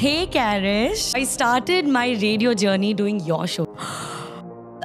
Hey, Karish. I started my radio journey doing your show.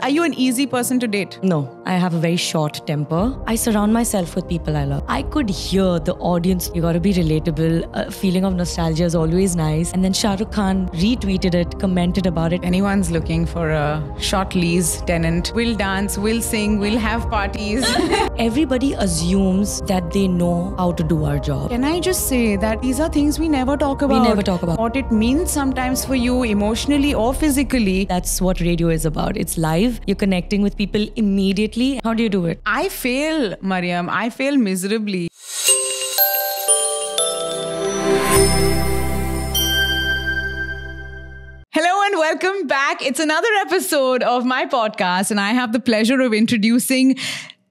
Are you an easy person to date? No, I have a very short temper. I surround myself with people I love. I could hear the audience. You gotta be relatable. A feeling of nostalgia is always nice. And then Shah Rukh Khan retweeted it, commented about it. Anyone's looking for a short lease tenant. We'll dance, we'll sing, we'll have parties. Everybody assumes that they know how to do our job. Can I just say that these are things we never talk about? We never talk about. What it means sometimes for you emotionally or physically. That's what radio is about. It's live. You're connecting with people immediately. How do you do it? I fail, Mariyam. I fail miserably. Hello and welcome back. It's another episode of my podcast, and I have the pleasure of introducing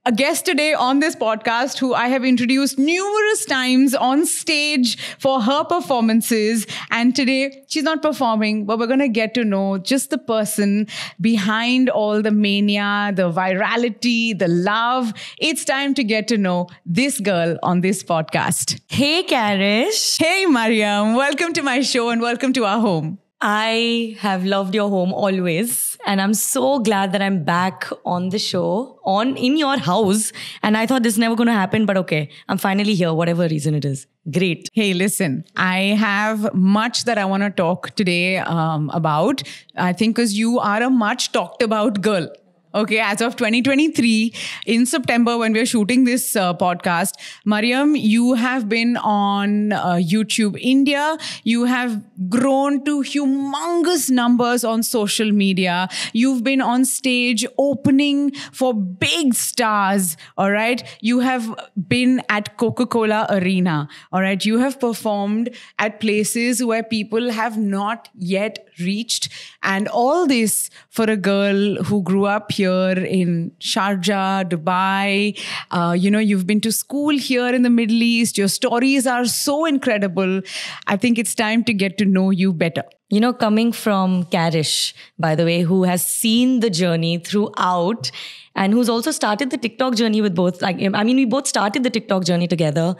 a guest today on this podcast who I have introduced numerous times on stage for her performances. And today she's not performing, but we're going to get to know just the person behind all the mania, the virality, the love. It's time to get to know this girl on this podcast. Hey, Karish. Hey, Mariyam. Welcome to my show and welcome to our home. I have loved your home always, and I'm so glad that I'm back on the show, on in your house. And I thought this never going to happen, but okay, I'm finally here, whatever reason it is. Great. Hey, listen, I have much that I want to talk today um, about. I think because you are a much talked about girl. Okay, as of 2023, in September, when we're shooting this uh, podcast, Mariyam, you have been on uh, YouTube India. You have grown to humongous numbers on social media. You've been on stage opening for big stars. All right. You have been at Coca Cola Arena. All right. You have performed at places where people have not yet reached. And all this for a girl who grew up here in Sharjah, Dubai. Uh, you know, you've been to school here in the Middle East. Your stories are so incredible. I think it's time to get to know you better. You know, coming from Karish, by the way, who has seen the journey throughout and who's also started the TikTok journey with both. Like, I mean, we both started the TikTok journey together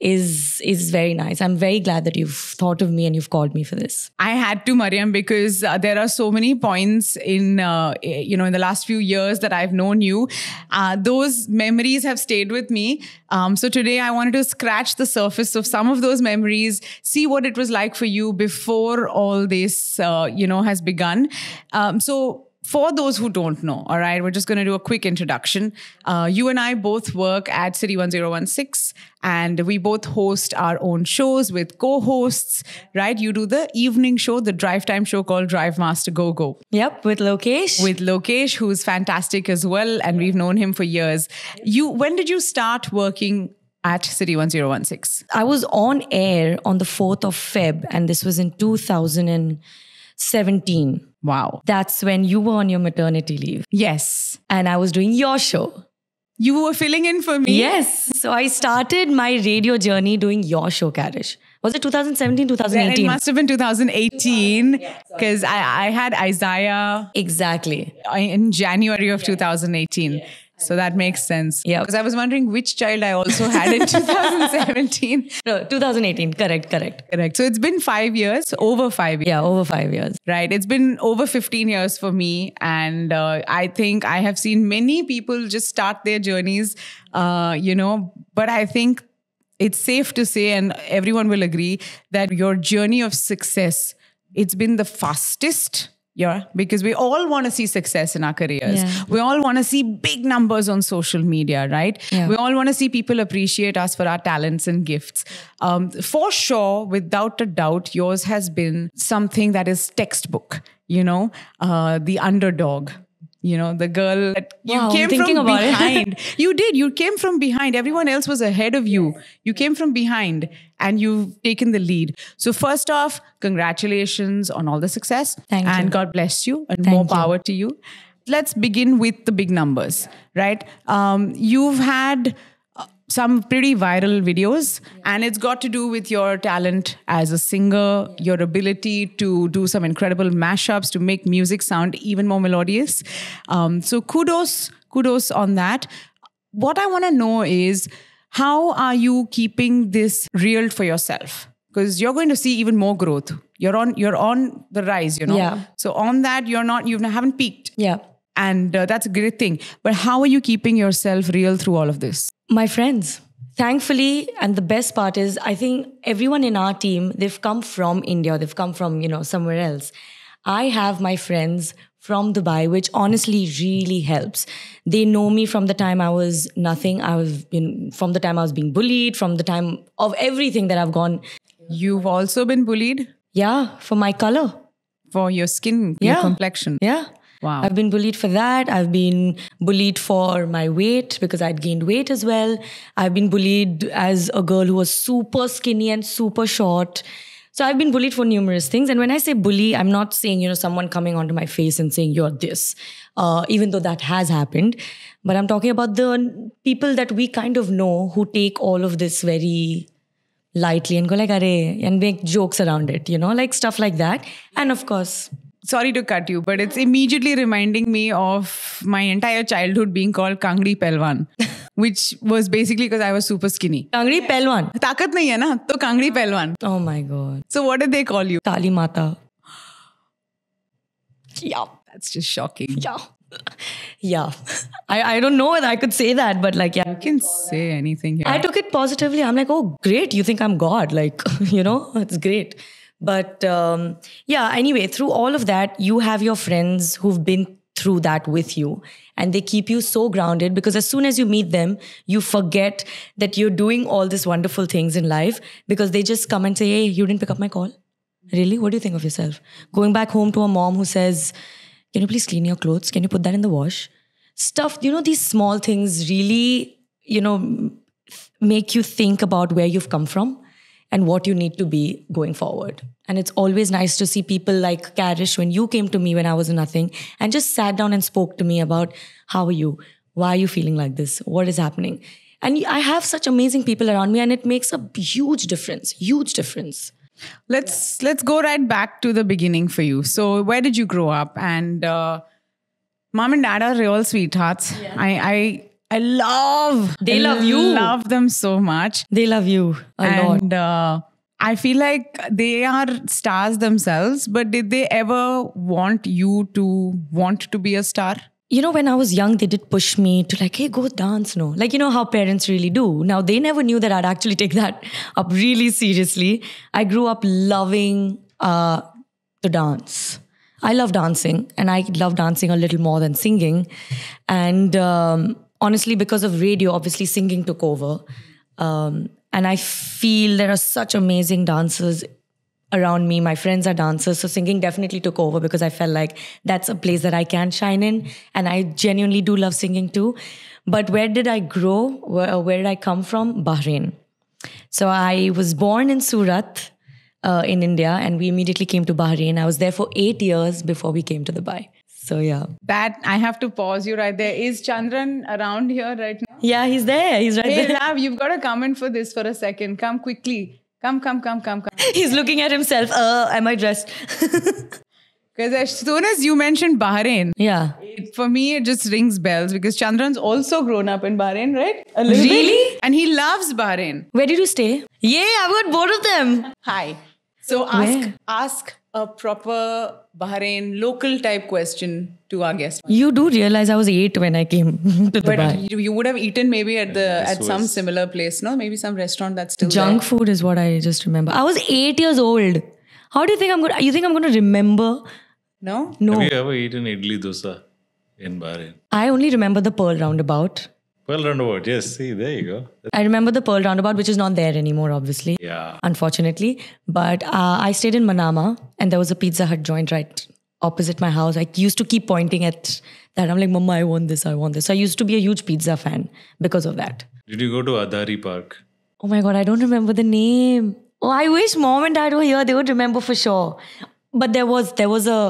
is is very nice. I'm very glad that you've thought of me and you've called me for this. I had to, Mariyam, because uh, there are so many points in uh, you know in the last few years that I've known you. Uh, those memories have stayed with me. Um, so today I wanted to scratch the surface of some of those memories, see what it was like for you before all this uh, you know has begun. Um, so for those who don't know, all right, we're just going to do a quick introduction. Uh, you and I both work at City 1016, and we both host our own shows with co hosts, right? You do the evening show, the drive time show called Drive Master Go Go. Yep, with Lokesh. With Lokesh, who's fantastic as well, and we've known him for years. You, when did you start working at City 1016? I was on air on the 4th of Feb, and this was in 2017. Wow. That's when you were on your maternity leave. Yes. And I was doing your show. You were filling in for me? Yes. So I started my radio journey doing your show, Karish. Was it 2017, 2018? It must have been 2018 because I, I had Isaiah. Exactly. In January of 2018. So that makes sense. Yeah. Because I was wondering which child I also had in 2017. No, 2018. Correct, correct. Correct. So it's been five years, over five years. Yeah, over five years. Right. It's been over 15 years for me. And uh, I think I have seen many people just start their journeys, uh, you know, but I think it's safe to say, and everyone will agree, that your journey of success, it's been the fastest yeah, because we all want to see success in our careers. Yeah. We all want to see big numbers on social media, right? Yeah. We all want to see people appreciate us for our talents and gifts. Um, for sure, without a doubt, yours has been something that is textbook, you know, uh, the underdog. You know, the girl that you Wow, came thinking from about it. behind. you did. You came from behind. Everyone else was ahead of you. You came from behind and you've taken the lead. So, first off, congratulations on all the success. Thank and you. God bless you and Thank more you. power to you. Let's begin with the big numbers, right? Um, you've had some pretty viral videos, and it's got to do with your talent as a singer, your ability to do some incredible mashups to make music sound even more melodious. Um, so, kudos, kudos on that. What I want to know is how are you keeping this real for yourself? because you're going to see even more growth. You're on you're on the rise, you know. Yeah. So on that, you're not you haven't peaked, Yeah. and uh, that's a great thing. But how are you keeping yourself real through all of this? My friends. Thankfully, and the best part is, I think everyone in our team, they've come from India, they've come from, you know, somewhere else. I have my friends from Dubai, which honestly really helps. They know me from the time I was nothing. I was, you know, from the time I was being bullied, from the time of everything that I've gone. You've also been bullied Yeah, for my color. for your skin, your Yeah. complexion. Yeah. Wow. I've been bullied for that. I've been bullied for my weight because I'd gained weight as well. I've been bullied as a girl who was super skinny and super short. So I've been bullied for numerous things. And when I say bully, I'm not saying, you know, someone coming onto my face and saying, you're this, uh, even though that has happened. But I'm talking about the people that we kind of know who take all of this very lightly and go like, Are, and make jokes around it, you know, like stuff like that. And of course, sorry to cut you, but it's immediately reminding me of my entire childhood being called Kangri Pelwan, which was basically because I was super skinny. Kangri Pelwan. Takat nahi hai na, to Kangri Pelwan. Oh my god. So what did they call you? Talimata. Yeah. That's just shocking. Yeah. yeah. I, I don't know whether I could say that, but like, yeah. You can say anything here. I took it positively. I'm like, oh, great. You think I'm God. Like, you know, it's great. But um, yeah, anyway, through all of that, you have your friends who've been through that with you. And they keep you so grounded because as soon as you meet them, you forget that you're doing all these wonderful things in life because they just come and say, hey, you didn't pick up my call. Really? What do you think of yourself? Going back home to a mom who says, can you please clean your clothes? Can you put that in the wash? Stuff, you know, these small things really, you know, make you think about where you've come from and what you need to be going forward. And it's always nice to see people like Karish when you came to me when I was nothing and just sat down and spoke to me about how are you? Why are you feeling like this? What is happening? And I have such amazing people around me and it makes a huge difference, huge difference. let's let's go right back to the beginning for you so where did you grow up and uh, mom and dad are real sweethearts i i i love They I love you. love them so much They love you a lot. uh, I feel like they are stars themselves, but did they ever want you to want to be a star? you know, when I was young, they did push me to like, hey, go dance, no. Like, you know how parents really do. Now, they never knew that I'd actually take that up really seriously. I grew up loving uh, to dance. I love dancing, and I love dancing a little more than singing. And um, honestly, because of radio, obviously, singing took over. Um, and I feel there are such amazing dancers around me. My friends are dancers. So singing definitely took over because I felt like that's a place that I can shine in. And I genuinely do love singing too. But where did I grow? Where, where did I come from? Bahrain. So I was born in Surat uh, in India and we immediately came to Bahrain. I was there for eight years before we came to Dubai. So yeah. That I have to pause you right there. Is Chandran around here right now? Yeah, he's there. He's right Hey there. Rav, you've got to come in for this for a second. Come quickly. Come, come, come, come, come. He's looking at himself. Uh, am I dressed? Because as soon as you mentioned Bahrain, yeah. it- for me it just rings bells because Chandran's also grown up in Bahrain, right? A little bit. Really? And he loves Bahrain. Where did you stay? Yeah, I've got both of them. Hi. So ask Where? ask a proper Bahrain local type question to our guest. You do realize I was eight when I came to But Dubai. you, you would have eaten maybe at the at some similar place, no? Maybe some restaurant that's still Junk food is what I just remember. I was eight years old. How do you think I'm going? to You think I'm going to remember? No? No, Have you ever eaten idli dosa in Bahrain? I only remember the Pearl Roundabout. Well, roundabout. Yes, see, there you go. I remember the Pearl Roundabout, which is not there anymore, obviously, Yeah. unfortunately. But uh, I stayed in Manama, and there was a Pizza Hut joint right opposite my house. I used to keep pointing at that. I'm like, Mama, I want this. I want this. So I used to be a huge pizza fan because of that. Did you go to Adhari Park? Oh my god, I don't remember the name. Oh, I wish mom and dad were here. They would remember for sure. But there was there was a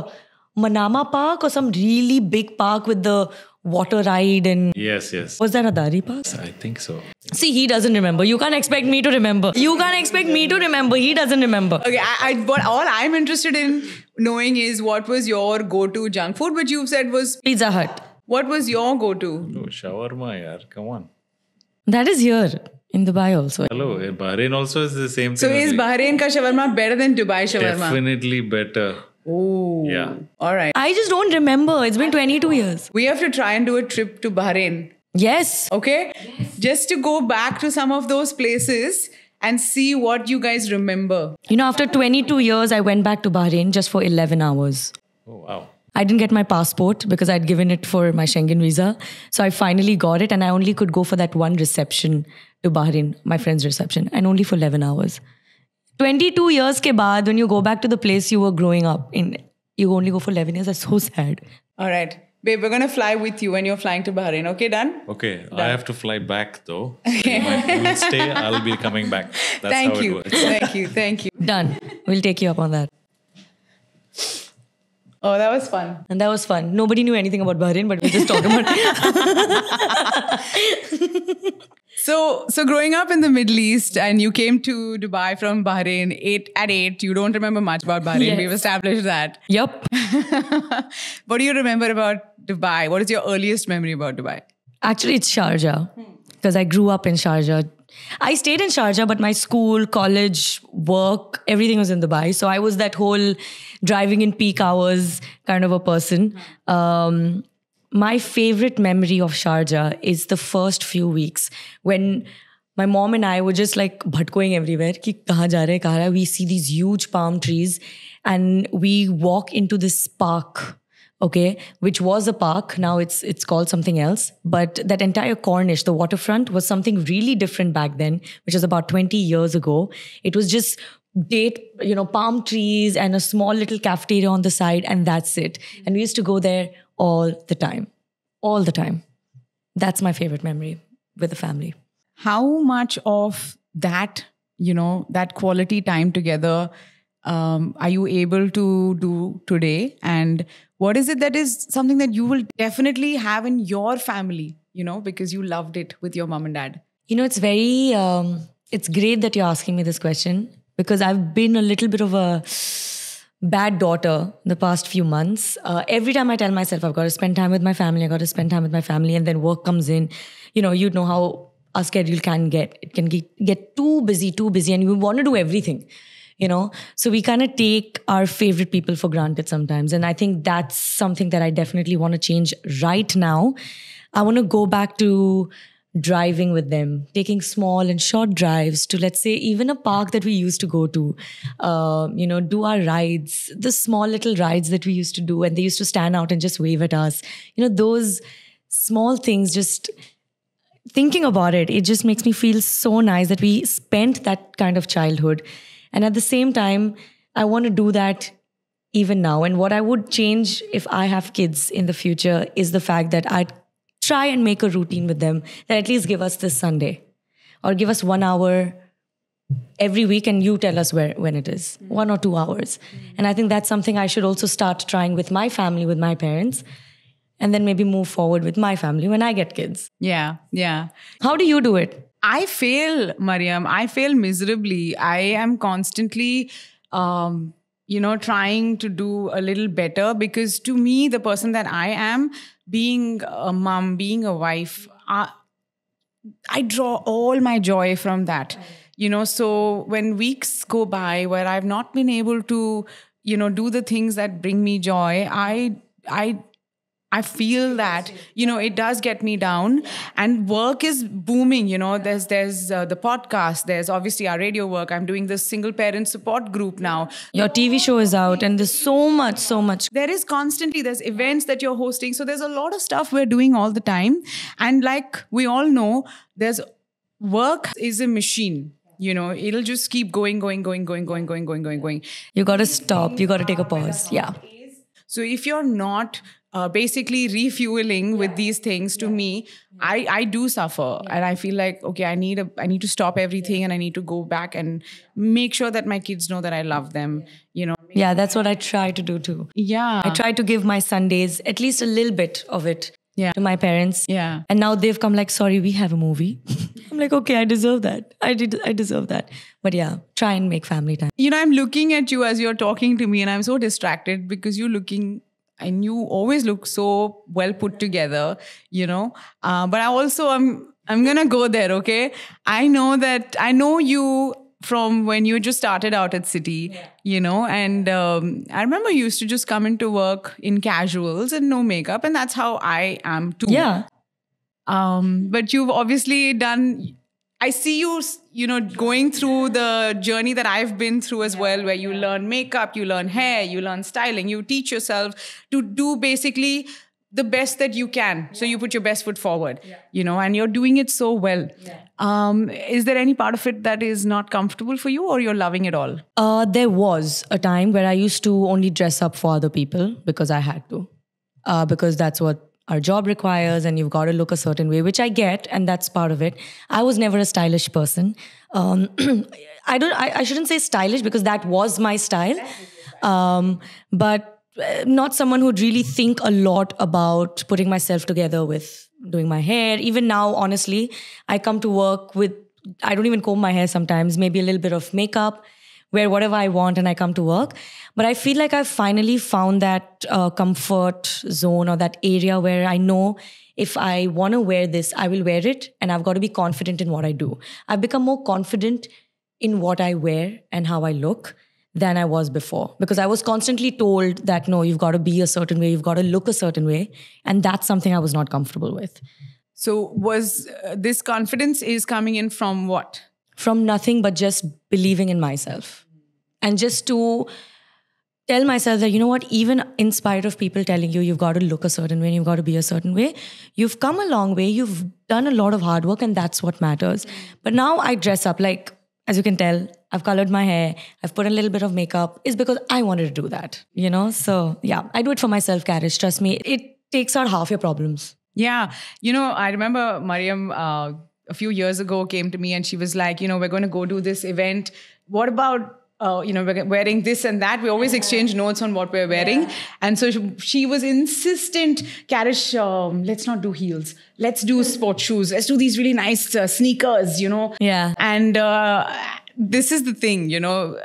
Manama Park or some really big park with the water ride and Yes, yes. was that Adhari Park? I think so. See, he doesn't remember. You can't expect me to remember. You can't expect me to remember. He doesn't remember. Okay, I, I but all I'm interested in knowing is what was your go-to junk food, which you've said was Pizza Hut. what was your go-to? Oh, shawarma, yaar. Come on. That is here. In Dubai also. Hello, eh, Bahrain also is the same thing. So is. Bahrain ka shawarma better than Dubai shawarma? Definitely better. Oh. Yeah. All right. I just don't remember. It's been 22 years. We have to try and do a trip to Bahrain. Yes. Okay? Yes. Just to go back to some of those places and see what you guys remember. You know, after 22 years, I went back to Bahrain just for 11 hours. Oh wow. I didn't get my passport because I'd given it for my Schengen visa. So I finally got it, and I only could go for that one reception to Bahrain, my friend's reception, and only for 11 hours. 22 years ke baad, when you go back to the place you were growing up in, you only go for 11 years. That's so sad. All right. Babe, we're going to fly with you when you're flying to Bahrain. Okay, done? Okay, I have to fly back though. You might- you will stay. I'll be coming back. That's thank how you. it works. Thank you. Thank you. Done. We'll take you up on that. Oh, that was fun. And that was fun. Nobody knew anything about Bahrain, but we just talked about So, so growing up in the Middle East, and you came to Dubai from Bahrain eight at eight. You don't remember much about Bahrain. Yes. We've established that. Yep. what do you remember about Dubai? What is your earliest memory about Dubai? Actually, it's Sharjah because I grew up in Sharjah. I stayed in Sharjah, but my school, college, work, everything was in Dubai. So I was that whole driving in peak hours kind of a person. Um, my favorite memory of Sharjah is the first few weeks when my mom and I were just like bhatkoing everywhere. Ki kahan ja rahe, kahan rahe. We see these huge palm trees and we walk into this park okay which was a park now it's it's called something else but that entire Corniche, the waterfront was something really different back then which was about 20 years ago it was just date you know palm trees and a small little cafeteria on the side and that's it and we used to go there all the time all the time that's my favorite memory with the family How much of that, you know, that quality time together um, are you able to do today? And what is it that is something that you will definitely have in your family, you know, because you loved it with your mom and dad? You know, it's very, um, it's great that you're asking me this question because I've been a little bit of a bad daughter the past few months. Uh, every time I tell myself I've got to spend time with my family, I've got to spend time with my family, and then work comes in. You know, you know how our schedule can get. It can get, get too busy, too busy, and you want to do everything. You know, so we kind of take our favorite people for granted sometimes. And I think that's something that I definitely want to change right now. I want to go back to driving with them, taking small and short drives to, let's say, even a park that we used to go to, uh, you know, do our rides, the small little rides that we used to do, and they used to stand out and just wave at us. You know, those small things just thinking about it, it just makes me feel so nice that we spent that kind of childhood. And at the same time, I want to do that even now. And what I would change if I have kids in the future is the fact that I'd try and make a routine with them that at least give us this Sunday or give us one hour every week and you tell us where when it is one or two hours and i think that's something i should also start trying with my family with my parents and then maybe move forward with my family when i get kids Yeah, yeah. how do you do it I fail, Mariyam. I fail miserably. I am constantly, um, you know, trying to do a little better because to me, the person that I am, being a mom, being a wife, I, I draw all my joy from that. You know, so when weeks go by where I've not been able to, you know, do the things that bring me joy, I, I I feel that you know it does get me down, and work is booming. You know, there's there's uh, the podcast, there's obviously our radio work. I'm doing this single parent support group now. your tv show is out and there's so much so much There is constantly there's events that you're hosting, so there's a lot of stuff we're doing all the time, and like we all know, there's work is a machine. You know, it'll just keep going, going, going, going, going, going, going, going, going. you got to stop you got to take a pause yeah So if you're not uh, basically refueling with these things, to me, I I do suffer, and I feel like okay, I need a I need to stop everything, and I need to go back and make sure that my kids know that I love them. You know, yeah that's what i try to do too yeah, I try to give my Sundays at least a little bit of it Yeah. to my parents. Yeah. And now they've come like, sorry, we have a movie. I'm like, okay, I deserve that. I did I deserve that. But yeah, try and make family time. you know, I'm looking at you as you're talking to me, and I'm so distracted because you're looking. And you always look so well put together, you know. Uh, but I also I'm I'm gonna go there, okay? I know that I know you from when you just started out at City, you know, and um, I remember you used to just come into work in casuals and no makeup, and that's how I am too. Yeah. Um, but you've obviously done. I see you, you know, going through the journey that I've been through as well, where you learn makeup, you learn hair, you learn styling, you teach yourself to do basically the best that you can. So you put your best foot forward, you know, and you're doing it so well. Um, is there any part of it that is not comfortable for you, or you're loving it all? Uh, there was a time where I used to only dress up for other people because I had to, uh, because that's what our job requires, and you've got to look a certain way, which I get, and that's part of it. I was never a stylish person. Um, I don't. I, I shouldn't say stylish because that was my style, um, but uh, not someone who'd really think a lot about putting myself together with doing my hair. Even now, honestly, I come to work with. I don't even comb my hair sometimes. Maybe a little bit of makeup wear whatever I want and I come to work. But I feel like I've finally found that uh, comfort zone or that area where I know if I want to wear this, I will wear it and I've got to be confident in what I do. I've become more confident in what I wear and how I look than I was before because I was constantly told that no, you've got to be a certain way, you've got to look a certain way. And that's something I was not comfortable with. So was uh, this confidence is coming in from what? From nothing but just believing in myself. And just to tell myself that you know what even in spite of people telling you you've got to look a certain way and you've got to be a certain way you've come a long way you've done a lot of hard work and that's what matters. But now i dress up like as you can tell i've colored my hair i've put a little bit of makeup is because i wanted to do that you know? So yeah i do it for myself Karish. trust me. It takes out half your problems. Yeah, you know, I remember Mariyam uh, a few years ago came to me and she was like, you know, we're going to go do this event. What about uh, you know, we're wearing this and that. We always exchange notes on what we're wearing. And so she, she was insistent, Karish, um, let's not do heels. Let's do sport shoes. Let's do these really nice uh, sneakers, you know. Yeah. And uh, this is the thing, you know,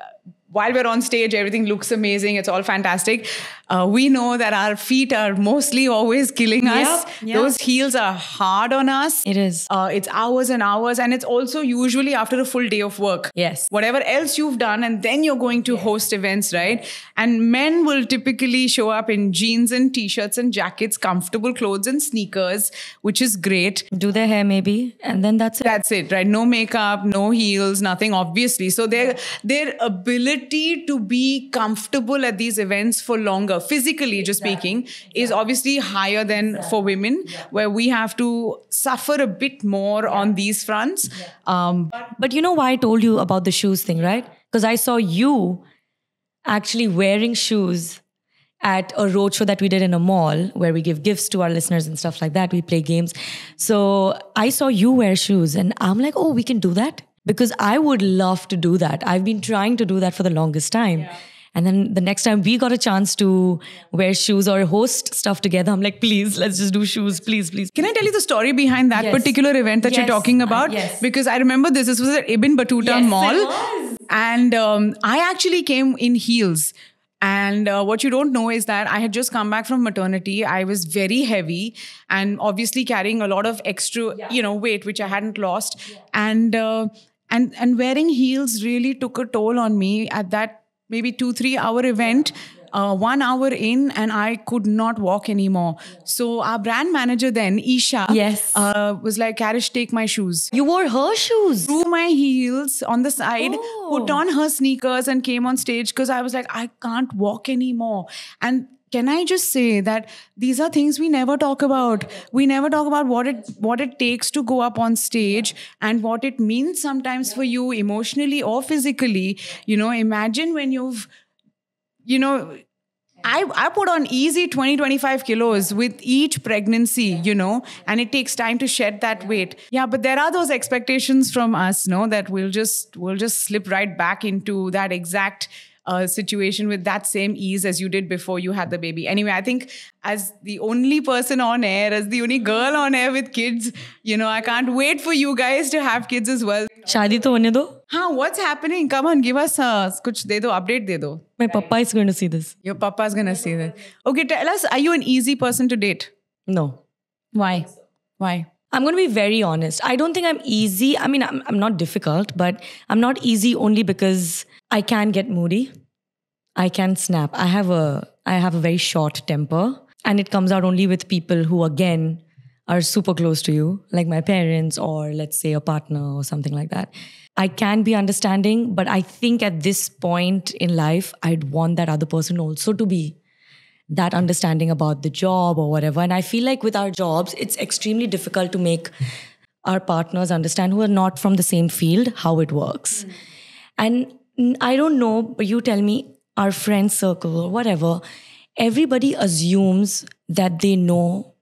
while we're on stage, everything looks amazing. It's all fantastic. Uh, we know that our feet are mostly always killing us. Yep, yep. Those heels are hard on us. It is. Uh, it's hours and hours, and it's also usually after a full day of work. Yes. Whatever else you've done, and then you're going to host events, right? And men will typically show up in jeans and t-shirts and jackets, comfortable clothes and sneakers, which is great. do their hair maybe and then that's it That's it, right? No makeup, no heels, nothing, obviously. So their their ability to be comfortable at these events for longer, physically just speaking, is obviously higher than for women, where we have to suffer a bit more on these fronts. Um, But you know why I told you about the shoes thing, right? Because I saw you actually wearing shoes at a roadshow that we did in a mall where we give gifts to our listeners and stuff like that. We play games. So I saw you wear shoes and I'm like, oh, we can do that? Because I would love to do that. I've been trying to do that for the longest time. And then the next time we got a chance to wear shoes or host stuff together, I'm like, please, let's just do shoes, please, please. Can I tell you the story behind that Yes. particular event that you're talking about? Yes. Because I remember this. This was at Ibn Battuta Yes, it Mall. was. And um, I actually came in heels. And uh, what you don't know is that I had just come back from maternity. I was very heavy and obviously carrying a lot of extra, you know, weight, which I hadn't lost. And uh, and and wearing heels really took a toll on me at that maybe two three hour event. Uh, one hour in, and I could not walk anymore. So our brand manager then, Isha, Yes. uh, was like, "Karish, take my shoes." You wore her shoes. threw my heels on the side, Oh. put on her sneakers, and came on stage because I was like, I can't walk anymore. And can I just say that these are things we never talk about. We never talk about what it what it takes to go up on stage and what it means sometimes for you emotionally or physically. You know, imagine when you've, you know, I, I put on easy 20, 25 kilos with each pregnancy, you know, and it takes time to shed that weight. Yeah, but there are those expectations from us, no, that we'll just we'll just slip right back into that exact uh, situation with that same ease as you did before you had the baby. Anyway, I think as the only person on air, as the only girl on air with kids, you know, I can't wait for you guys to have kids as well. शादी तो होने दो. Huh, what's happening? Come on, give us uh, kuch de do, update de do. My papa is going to see this. Your papa's gonna say that. Okay, tell us, are you an easy person to date? No. Why? Why? I'm going to be very honest. I don't think I'm easy. I mean, I'm, I'm not difficult, but I'm not easy only because I can get moody. I can snap. I have a I have a very short temper, and it comes out only with people who again are super close to you, like my parents or let's say a partner or something like that. I can be understanding, but I think at this point in life, I'd want that other person also to be that understanding about the job or whatever. And I feel like with our jobs, it's extremely difficult to make our partners understand who are not from the same field how it works. Hmm. And I don't know, but you tell me, our friend circle or whatever, everybody assumes that they know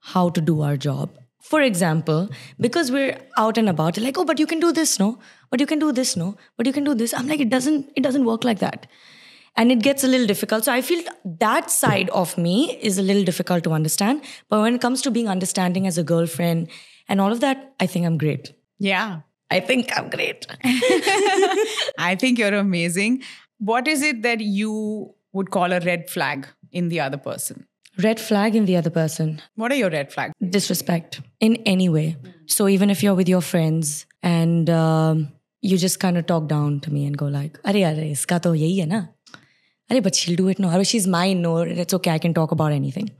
how to do our job. For example, because we're out and about, like, oh, but you can do this, no? But you can do this, no? But you can do this. I'm like, it doesn't, it doesn't work like that. And it gets a little difficult. So I feel that side of me is a little difficult to understand. But when it comes to being understanding as a girlfriend and all of that, I think I'm great. Yeah. I think I'm great. I think you're amazing. What is it that you would call a red flag in the other person? Red flag in the other person. What are your red flags? Disrespect in any way. So even if you're with your friends and um, you just kind of talk down to me and go like, "Arey, arey, iska to yahi hai na." But she'll do it no. She's mine. No, it's okay. I can talk about anything.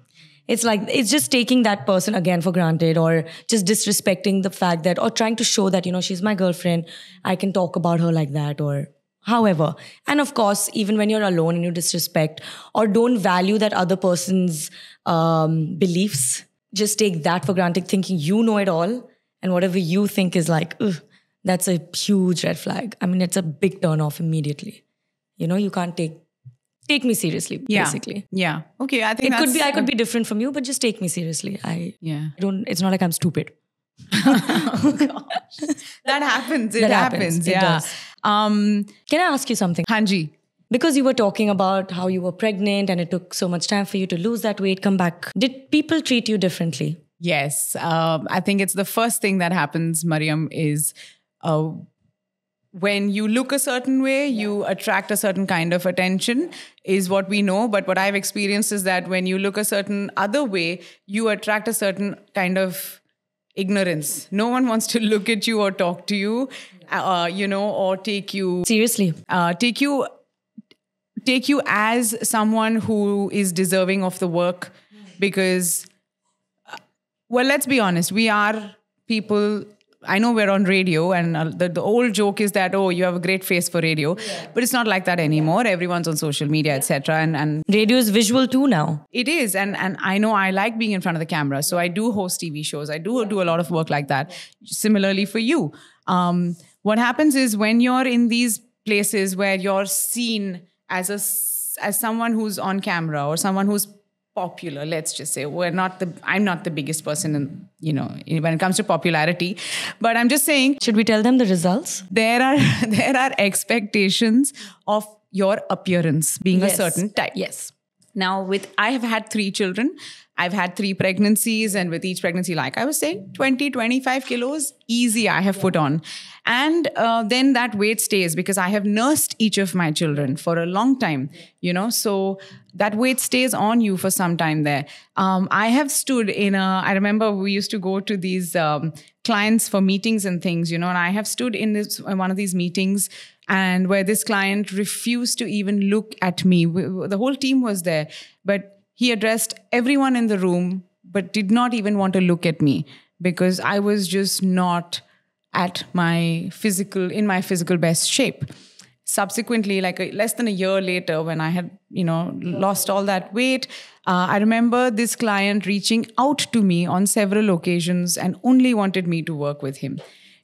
It's like it's just taking that person again for granted, or just disrespecting the fact that, or trying to show that you know she's my girlfriend. I can talk about her like that, or however. And of course, even when you're alone and you disrespect or don't value that other person's um, beliefs, just take that for granted, thinking you know it all. And whatever you think is like, that's a huge red flag. I mean, it's a big turn off immediately. You know, you can't take take me seriously, Yeah. basically. Yeah. Okay. I think It could be I could be different from you, but just take me seriously. I, Yeah. I don't it's not like I'm stupid. oh, That happens. It That happens. happens. It Yeah. does. Um, Can I ask you something? Hanji. Because you were talking about how you were pregnant and it took so much time for you to lose that weight, come back. Did people treat you differently? Yes. Um, I think it's the first thing that happens, Mariyam, is uh, when you look a certain way, you attract a certain kind of attention, is what we know. But what I've experienced is that when you look a certain other way, you attract a certain kind of ignorance. No one wants to look at you or talk to you, uh, you know, or take you Seriously. uh, take you take you as someone who is deserving of the work because uh, well let's be honest we are people i know we're on radio and uh, the, the old joke is that oh you have a great face for radio but it's not like that anymore everyone's on social media etc and and Radio is visual too now. it is, and and I know I like being in front of the camera, so I do host TV shows. I do do a lot of work like that. Similarly for you, um, what happens is when you're in these places where you're seen as a as someone who's on camera or someone who's popular let's just say we're not the i'm not the biggest person in you know when it comes to popularity but i'm just saying Should we tell them the results? there are there are expectations of your appearance being a certain type Yes. now, with I have had three children. I've had three pregnancies, and with each pregnancy, like I was saying, 20, 25 kilos easy I have put on. And uh, then that weight stays because I have nursed each of my children for a long time, you know, so that weight stays on you for some time there. Um, I have stood in a, I remember we used to go to these um, clients for meetings and things, you know, and I have stood in this in one of these meetings and where this client refused to even look at me. The whole team was there, but he addressed everyone in the room, but did not even want to look at me because I was just not at my physical, in my physical best shape. Subsequently, like a, less than a year later, when I had, you know, lost all that weight, uh, I remember this client reaching out to me on several occasions and only wanted me to work with him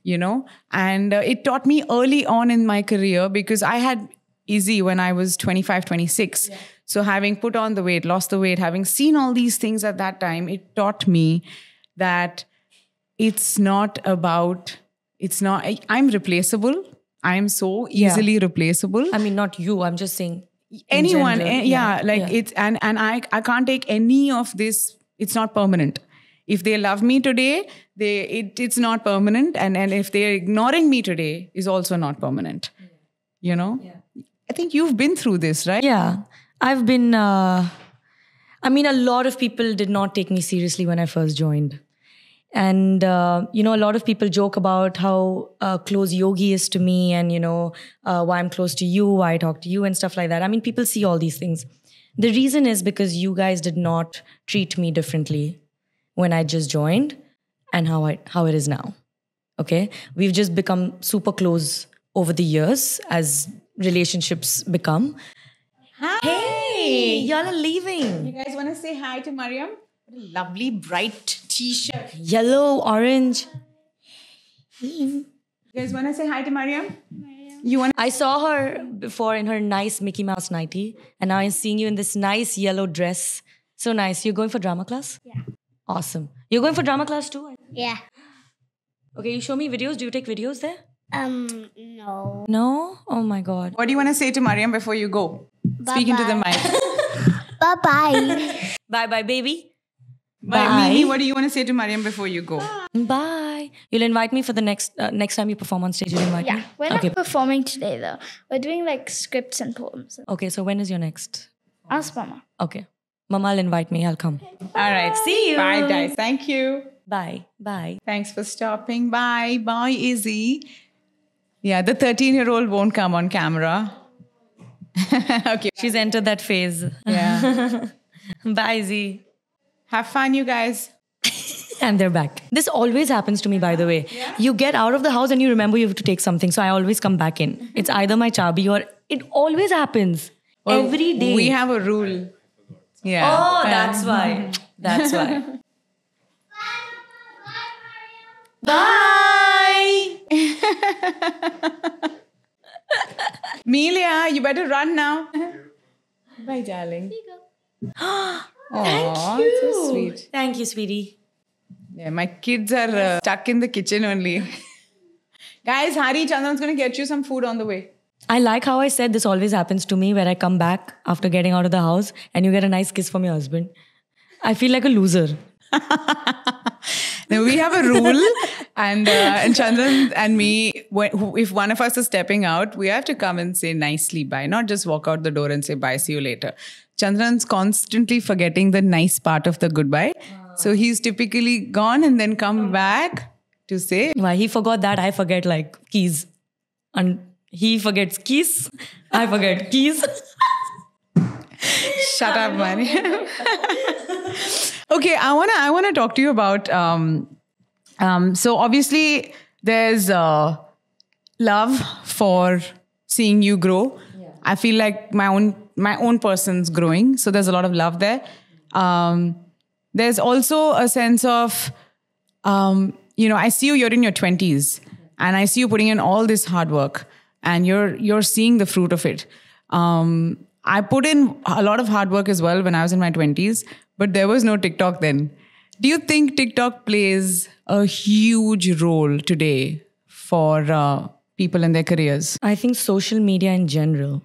you know and uh, it taught me early on in my career because i had easy when i was 25 26 so having put on the weight lost the weight having seen all these things at that time it taught me that it's not about it's not I, i'm replaceable i'm so Yeah. easily replaceable I mean, not you. I'm just saying. anyone general. eh, yeah, like yeah. it's and and i i can't take any of this it's not permanent if they love me today they it, it's not permanent and and if they're ignoring me today is also not permanent you know i think you've been through this right Yeah. I've been, uh, I mean, a lot of people did not take me seriously when I first joined. And, uh, you know, a lot of people joke about how uh, close Yogi is to me and, you know, uh, why I'm close to you, why I talk to you, and stuff like that. I mean, people see all these things. The reason is because you guys did not treat me differently when I just joined and how, I, how it is now. Okay. We've just become super close over the years as relationships become. Hey, y'all are leaving. You guys want to say hi to Mariyam? What a lovely, bright t-shirt. Yellow, orange. You guys want to say hi to Mariyam? You want I saw her before in her nice Mickey Mouse nighty, and now I'm seeing you in this nice yellow dress. So nice. You're going for drama class? Yeah. Awesome. You're going for drama class too? Yeah. Okay, you show me videos. Do you take videos there? Um, no. No? Oh my god. What do you want to say to Mariyam before you go? speaking to the mic. Bye bye. Bye bye, baby. Bye. Bye. Mimi, what do you want to say to Mariyam before you go? Bye. You'll invite me for the next uh, next time you perform on stage. You'll invite yeah, me. we're okay. not performing today though. We're doing like scripts and poems. Okay. So when is your next? Ask Mama. Okay. Mama, will invite me. I'll come. All right. See you. Bye, guys. Thank you. Bye. Bye. Thanks for stopping Bye. Bye, Izzy. Yeah, the 13 year old won't come on camera. okay. She's entered that phase. Yeah. Bye, Z. Have fun, you guys. And they're back. This always happens to me, by the way. Yeah. You get out of the house and you remember you have to take something. So I always come back in. It's either my chabi or it always happens. Every day. We have a rule. Yeah. Oh, um, that's why. That's why. Bye. Bye. Melia, you better run now. Bye, darling. Thank So sweet. Thank you, sweetie. Yeah, my kids are uh, stuck in the kitchen only. Guys, Hari Chandran's going to get you some food on the way. I like how I said this always happens to me where I come back after getting out of the house and you get a nice kiss from your husband. I feel like a loser. Now we have a rule, and uh, and Chandran and me, when, if one of us is stepping out, we have to come and say nicely bye, not just walk out the door and say bye, see you later. Chandran's constantly forgetting the nice part of the goodbye, so he's typically gone and then come back to say Why he forgot that, I forget like keys. And he forgets keys, I forget keys. Shut up, man. okay, I wanna I wanna talk to you about. Um, um, so obviously, there's uh, love for seeing you grow. I feel like my own my own person's growing, so there's a lot of love there. Um, there's also a sense of, um, you know, I see you. You're in your twenties, and I see you putting in all this hard work, and you're you're seeing the fruit of it. Um, I put in a lot of hard work as well when I was in my 20s, but there was no TikTok then. Do you think TikTok plays a huge role today for uh, people in their careers? I think social media in general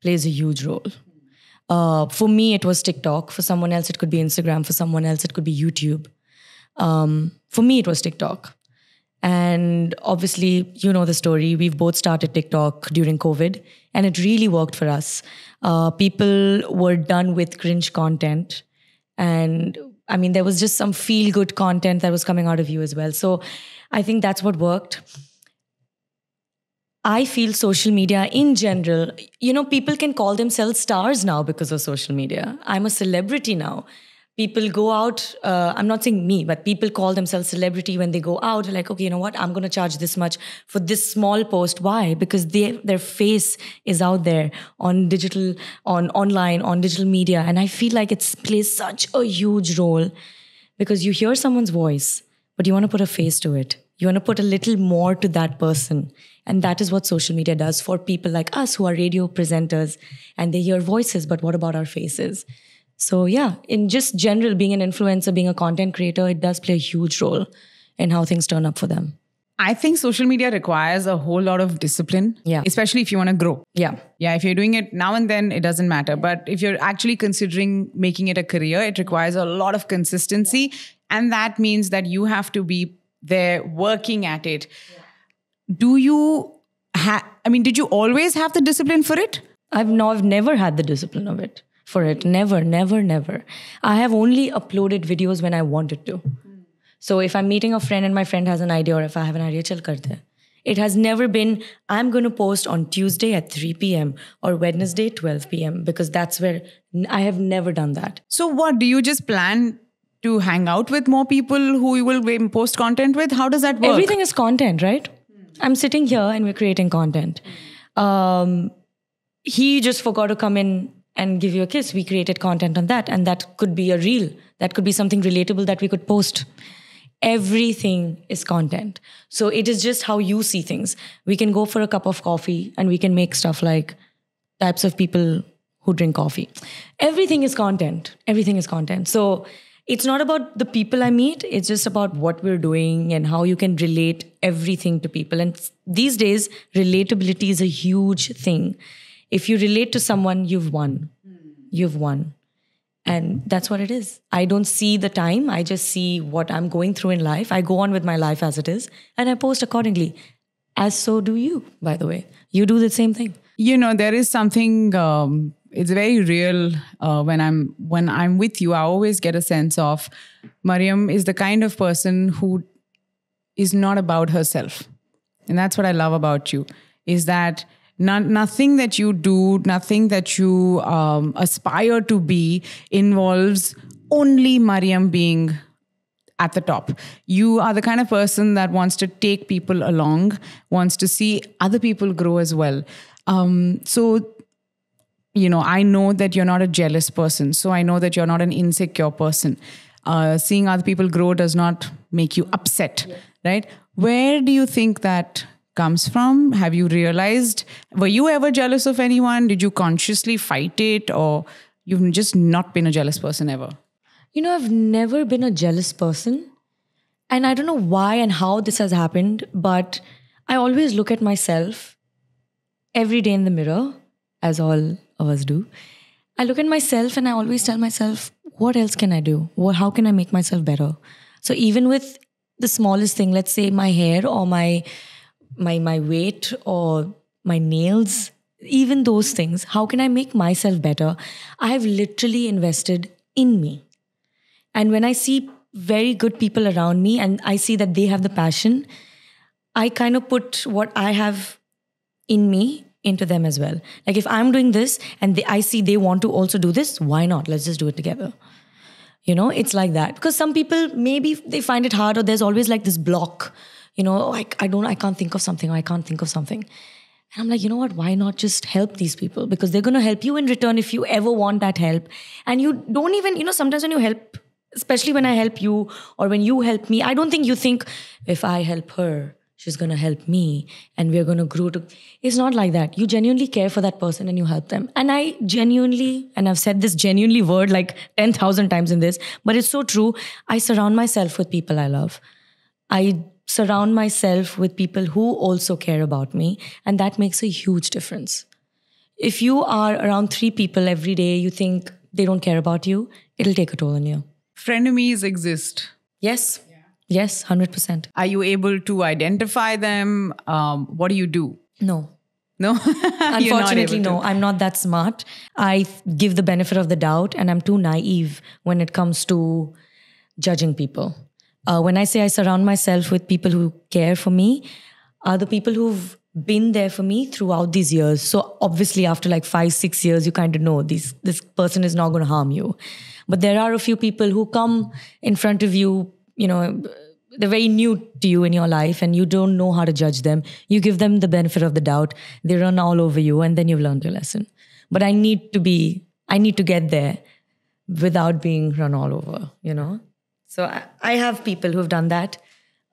plays a huge role. Uh, for me, it was TikTok. For someone else, it could be Instagram. For someone else, it could be YouTube. Um, for me, it was TikTok. And obviously, you know the story. We've both started TikTok during COVID, and it really worked for us. Uh, people were done with cringe content. And I mean, there was just some feel good content that was coming out of you as well. So I think that's what worked. I feel social media in general, you know, people can call themselves stars now because of social media. I'm a celebrity now. People go out, uh, I'm not saying me, but people call themselves celebrity when they go out. Like, okay, you know what? I'm going to charge this much for this small post. Why? Because they, their face is out there on digital, on online, on digital media. And I feel like it plays such a huge role because you hear someone's voice, but you want to put a face to it. You want to put a little more to that person. And that is what social media does for people like us who are radio presenters and they hear voices, but what about our faces? So, yeah, in just general, being an influencer, being a content creator, it does play a huge role in how things turn up for them. I think social media requires a whole lot of discipline, Yeah. especially if you want to grow. Yeah. Yeah, if you're doing it now and then, it doesn't matter. But if you're actually considering making it a career, it requires a lot of consistency. And that means that you have to be there working at it. Do you have, I mean, did you always have the discipline for it? I've, no, I've never had the discipline of it for it. Never, never, never. I have only uploaded videos when I wanted to. So if I'm meeting a friend and my friend has an idea, or if I have an idea, chal karte. It has never been, I'm going to post on Tuesday at 3 p.m. or Wednesday 12 p.m. because that's where I have never done that. So, what do you just plan to hang out with more people who you will post content with? How does that work? Everything is content, right? I'm sitting here and we're creating content. Um, he just forgot to come in and give you a kiss. We created content on that, and that could be a reel. That could be something relatable that we could post. Everything is content. So it is just how you see things. We can go for a cup of coffee and we can make stuff like types of people who drink coffee. Everything is content. Everything is content. So it's not about the people I meet, it's just about what we're doing and how you can relate everything to people. And these days, relatability is a huge thing. If you relate to someone, you've won. You've won. And that's what it is. I don't see the time. I just see what I'm going through in life. I go on with my life as it is and I post accordingly. As so do you, by the way. You do the same thing. you know there is something um, it's very real uh, when i'm when i'm with you i always get a sense of mariyam is the kind of person who is not about herself and that's what i love about you is that no- nothing that you do nothing that you um, aspire to be involves only mariyam being at the top. You are the kind of person that wants to take people along, wants to see other people grow as well. Um, so, you know, I know that you're not a jealous person. So I know that you're not an insecure person. Uh, seeing other people grow does not make you upset, right? Where do you think that comes from? Have you realized? Were you ever jealous of anyone? Did you consciously fight it, or you've just not been a jealous person ever? You know, I've never been a jealous person. And I don't know why and how this has happened, but I always look at myself every day in the mirror, as all of us do. I look at myself and I always tell myself, what else can I do? What, how can I make myself better? So even with the smallest thing, let's say my hair or my my my weight or my nails, even those things, how can I make myself better? I have literally invested in me. And when I see very good people around me and I see that they have the passion, I kind of put what I have in me into them as well. Like if I'm doing this and they, I see they want to also do this, why not? Let's just do it together. You know, it's like that. Because some people maybe they find it hard or there's always like this block. You know, oh, I, don't, I can't think of something I can't think of something. And I'm like, you know what? Why not just help these people? Because they're going to help you in return if you ever want that help. And you don't even, you know, sometimes when you help, especially when I help you or when you help me, I don't think you think if I help her, she's going to help me and we're going to grow to. It's not like that. You genuinely care for that person and you help them. And I genuinely, and I've said this genuinely word like 10,000 times in this, but it's so true. I surround myself with people I love. I surround myself with people who also care about me, and that makes a huge difference. If you are around three people every day, you think they don't care about you, it'll take a toll on you. Frenemies exist. Yes. Yes, 100%. Are you able to identify them? Um, what do you do? No. No, Unfortunately, no. I'm not that smart. I give the benefit of the doubt, and I'm too naive when it comes to judging people. Uh, when I say I surround myself with people who care for me, are the people who've been there for me throughout these years. So obviously, after like five, six years, you kind of know these this person is not going to harm you. But there are a few people who come in front of you, you know, they're very new to you in your life and you don't know how to judge them. You give them the benefit of the doubt. They run all over you and then you've learned your lesson. But I need to be, I need to get there without being run all over, you know? So I, I have people who've done that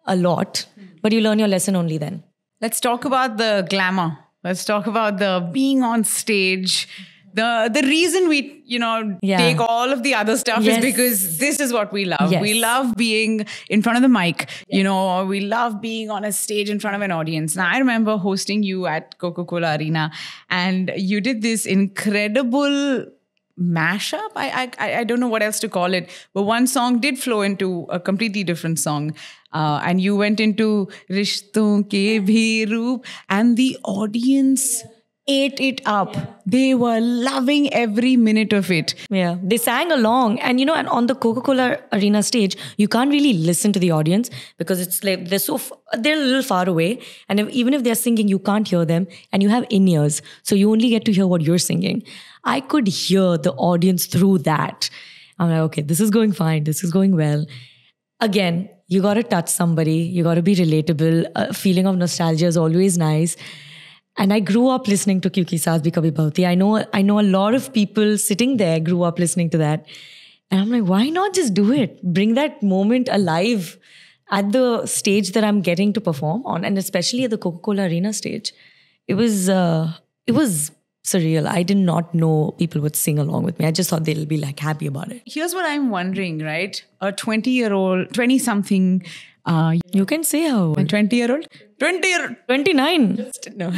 a lot, but you learn your lesson only then. Let's talk about the glamour. Let's talk about the being on stage. The the reason we, you know, Yeah. take all of the other stuff Yes. is because this is what we love. Yes. We love being in front of the mic, you know, or we love being on a stage in front of an audience. Now I remember hosting you at Coca-Cola Arena and you did this incredible mashup. I, I I don't know what else to call it, but one song did flow into a completely different song, uh, and you went into "Rishton Ke Bhi Roop," and the audience ate it up. They were loving every minute of it. Yeah, they sang along, and you know, and on the Coca Cola Arena stage, you can't really listen to the audience because it's like they're so f- they're a little far away, and if, even if they're singing, you can't hear them, and you have in ears, so you only get to hear what you're singing. I could hear the audience through that. I'm like, okay, this is going fine, this is going well. Again, you got to touch somebody, you got to be relatable. A feeling of nostalgia is always nice. And I grew up listening to Kyunki Saas Bhi Kabhi. I know, I know a lot of people sitting there grew up listening to that. And I'm like, why not just do it? Bring that moment alive at the stage that I'm getting to perform on, and especially at the Coca-Cola Arena stage. It was, uh, it was surreal. I did not know people would sing along with me. I just thought they'll be like happy about it. Here's what I'm wondering, right? A 20 year old, 20 something, uh, You can say how old? 20 year old, 20 year 29. no,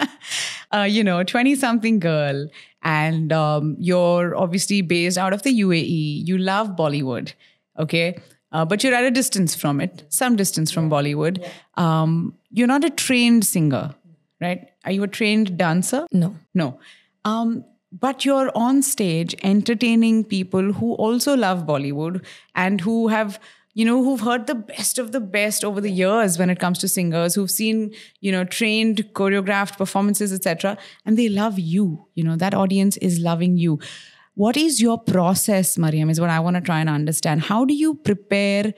uh, you know, 20 something girl, and um, you're obviously based out of the UAE. You love Bollywood, okay? Uh, but you're at a distance from it, some distance from Bollywood. Um, you're not a trained singer, right? Are you a trained dancer? No. No. Um, but you're on stage entertaining people who also love Bollywood and who have, you know, who've heard the best of the best over the years when it comes to singers, who've seen, you know, trained, choreographed performances, etc. And they love you. You know, that audience is loving you. What is your process, Mariyam, is what I want to try and understand. How do you prepare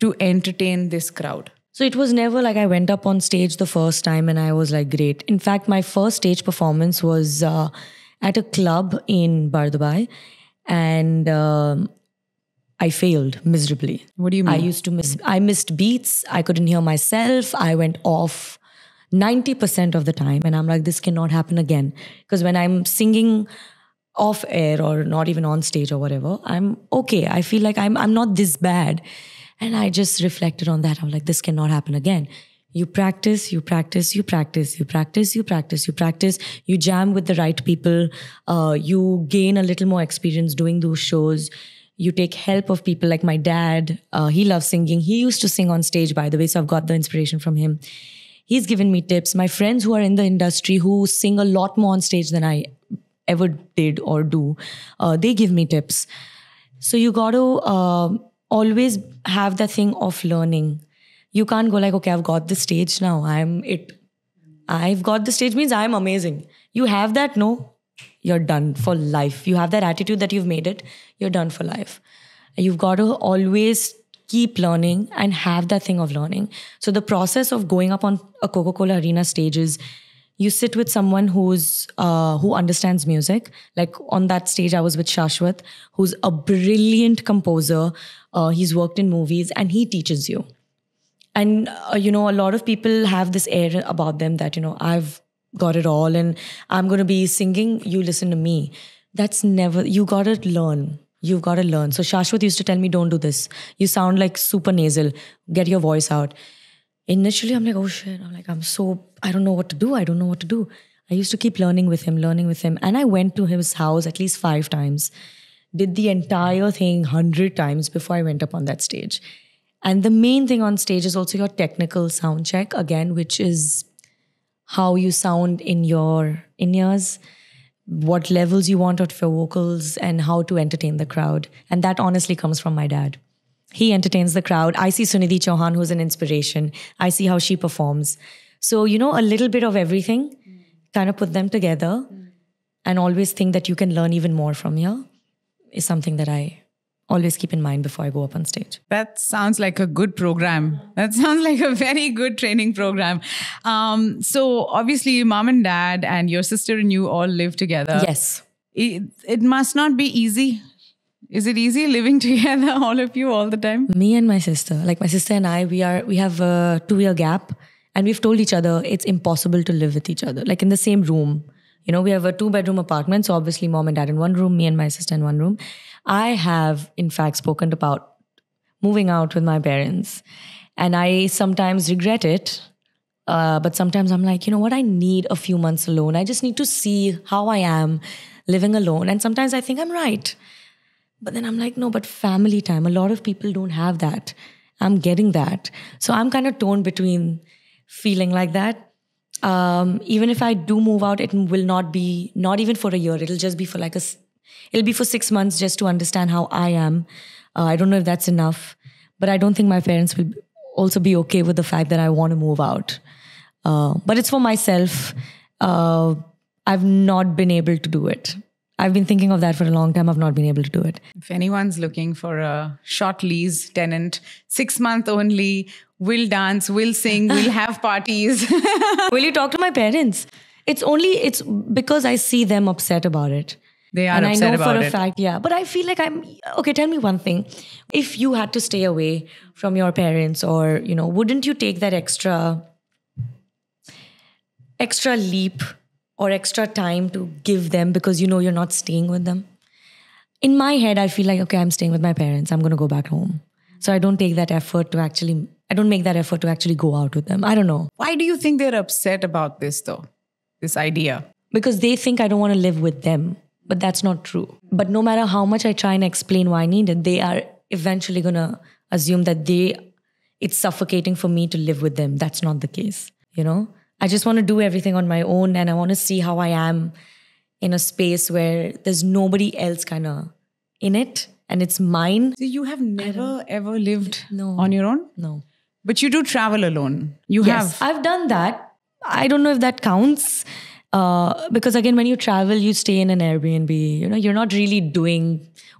to entertain this crowd? So it was never like I went up on stage the first time and I was like, great. In fact, my first stage performance was uh, at a club in Bur Dubai and um, I failed miserably. What do you mean? I used to miss, I missed beats. I couldn't hear myself. I went off 90% of the time. And I'm like, this cannot happen again. Because when I'm singing off air or not even on stage or whatever, I'm okay. I feel like I'm, I'm not this bad. And I just reflected on that. I'm like, this cannot happen again. You practice, you practice, you practice, you practice, you practice, you practice. You jam with the right people. Uh, you gain a little more experience doing those shows. You take help of people like my dad. Uh, he loves singing. He used to sing on stage, by the way. So I've got the inspiration from him. He's given me tips. My friends who are in the industry who sing a lot more on stage than I ever did or do, uh, they give me tips. So you got to uh, always have that thing of learning. You can't go like, okay, I've got the stage now. I'm it. I've got the stage means I'm amazing. You have that, no, you're done for life. You have that attitude that you've made it, you're done for life. You've got to always keep learning and have that thing of learning. So the process of going up on a Coca-Cola Arena stage is you sit with someone who's uh, who understands music. Like on that stage, I was with Shashwat, who's a brilliant composer. Uh, he's worked in movies and he teaches you. And uh, you know, a lot of people have this air about them that you know I've got it all and I'm going to be singing. You listen to me. That's never. You got to learn. You've got to learn. So Shashwat used to tell me, "Don't do this. You sound like super nasal. Get your voice out." Initially I'm like, oh shit. I'm like, I'm so, I don't know what to do. I don't know what to do. I used to keep learning with him, learning with him. And I went to his house at least five times, did the entire thing hundred times before I went up on that stage. And the main thing on stage is also your technical sound check, again, which is how you sound in your in ears, what levels you want out of your vocals, and how to entertain the crowd. And that honestly comes from my dad. He entertains the crowd. I see Sunidhi Chauhan, who's an inspiration. I see how she performs. So, you know, a little bit of everything, kind of put them together and always think that you can learn even more from here is something that I always keep in mind before I go up on stage. That sounds like a good program. That sounds like a very good training program. Um, so, obviously, mom and dad and your sister and you all live together. yes. It, it must not be easy. Is it easy living together, all of you, all the time? Me and my sister, like my sister and I, we are we have a two year gap, and we've told each other it's impossible to live with each other, like in the same room. You know, we have a two bedroom apartment, so obviously mom and dad in one room, me and my sister in one room. I have, in fact, spoken about moving out with my parents, and I sometimes regret it. Uh, but sometimes I'm like, you know what? I need a few months alone. I just need to see how I am living alone. And sometimes I think I'm right. But then I'm like, no, but family time. A lot of people don't have that. I'm getting that. So I'm kind of torn between feeling like that Um, even if I do move out, it will not be not even for a year. It'll just be for like a, It'll be for six months just to understand how I am. Uh, I don't know if that's enough, but I don't think my parents will also be okay with the fact that I want to move out. Uh, but it's for myself. Uh, I've not been able to do it. I've been thinking of that for a long time. I've not been able to do it. If anyone's looking for a short lease tenant, six month only, will dance, will sing, will have parties. Will you talk to my parents? It's only it's because I see them upset about it. They are and I know for a it. fact, yeah. But I feel like I'm okay. Tell me one thing: if you had to stay away from your parents, or you know, wouldn't you take that extra, extra leap or extra time to give them because you know you're not staying with them? In my head, I feel like okay, I'm staying with my parents. I'm gonna go back home, so I don't take that effort to actually. I don't make that effort to actually go out with them. I don't know. Why do you think they're upset about this though? This idea. because they think I don't want to live with them. But that's not true. But no matter how much I try and explain why I need it, they are eventually gonna assume that they it's suffocating for me to live with them. That's not the case. You know? I just want to do everything on my own and I want to see how I am in a space where there's nobody else kind of in it and it's mine. So you have never ever lived No. on your own? No. But you do travel alone. You Yes, have I've done that. I don't know if that counts. Uh, because again, when you travel, you stay in an Airbnb. You know, you're not really doing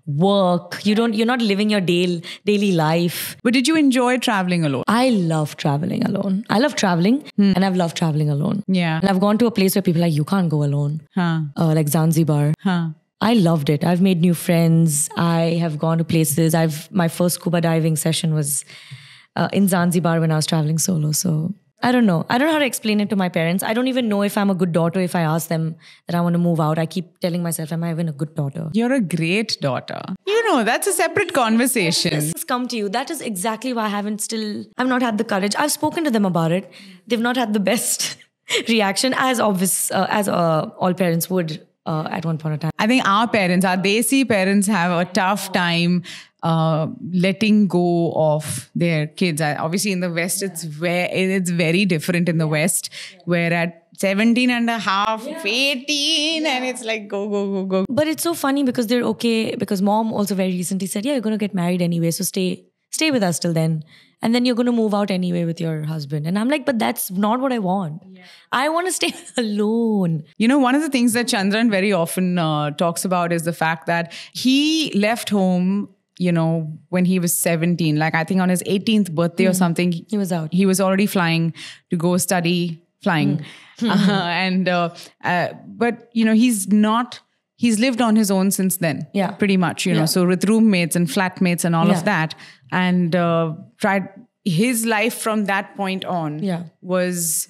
work. You don't. You're not living your daily daily life. But did you enjoy traveling alone? I love traveling alone. I love traveling, and I've loved traveling alone. Yeah. And I've gone to a place where people are like, you can't go alone, Huh. uh, like Zanzibar. Huh. I loved it. I've made new friends. I have gone to places. I've my first scuba diving session was uh, in Zanzibar when I was traveling solo. So I don't know. I don't know how to explain it to my parents. I don't even know if I'm a good daughter if I ask them that I want to move out. I keep telling myself, am I even a good daughter? You're a great daughter. You know, that's a separate conversation. This has come to you. That is exactly why I haven't still. I've not had the courage. I've spoken to them about it. They've not had the best reaction, as obvious uh, as uh, all parents would uh, at one point of time. I think our parents, our Desi parents, have a tough time uh, letting go of their kids. I- Obviously, in the West, it's very, it's very different in the West, where at 17 and a half, 18, and it's like go, go, go, go. But it's so funny because they're okay. Because mom also very recently said, "Yeah, you're gonna get married anyway, so stay stay with us till then, and then you're gonna move out anyway with your husband." And I'm like, "But that's not what I want. I want to stay alone." You know, one of the things that Chandran very often uh, talks about is the fact that he left home, you know, when he was 17, like I think on his 18th birthday or something. He was out. He was already flying to go study flying. Uh, and, uh, uh, but, you know, he's not. He's lived on his own since then. Yeah. Pretty much, you know, so with roommates and flatmates and all Yeah. of that. And uh, tried his life from that point on Yeah. was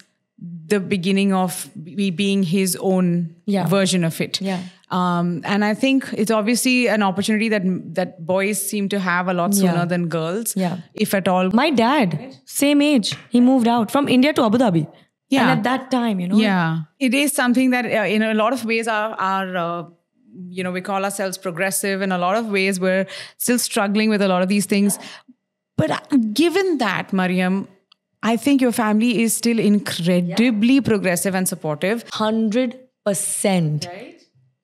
the beginning of be being his own Yeah. version of it. Yeah. Um, and I think it's obviously an opportunity that that boys seem to have a lot sooner Yeah. than girls. Yeah. If at all. My dad, same age, he moved out from India to Abu Dhabi. Yeah. and at that time, you know, yeah. It is something that uh, in a lot of ways are are uh, you know we call ourselves progressive in a lot of ways we're still struggling with a lot of these things but uh, given that mariyam i think your family is still incredibly progressive and supportive hundred percent.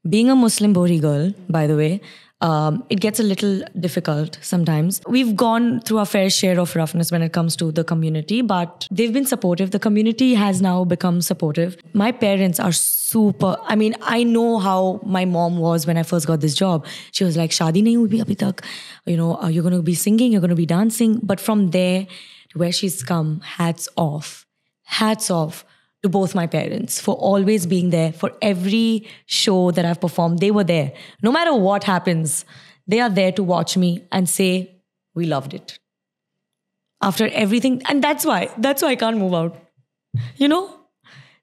Being a Muslim Bohri girl, by the way, um, it gets a little difficult sometimes. We've gone through our fair share of roughness when it comes to the community, but they've been supportive. The community has now become supportive. My parents are super. I mean, I know how my mom was when I first got this job. She was like, "Shadi nahi hui abhi tak." You know, uh, you're going to be singing, you're going to be dancing. But from there to where she's come, hats off hats off to both my parents for always being there for every show that I've performed. They were there. No matter what happens, they are there to watch me and say, We loved it. After everything. And that's why, that's why I can't move out. You know?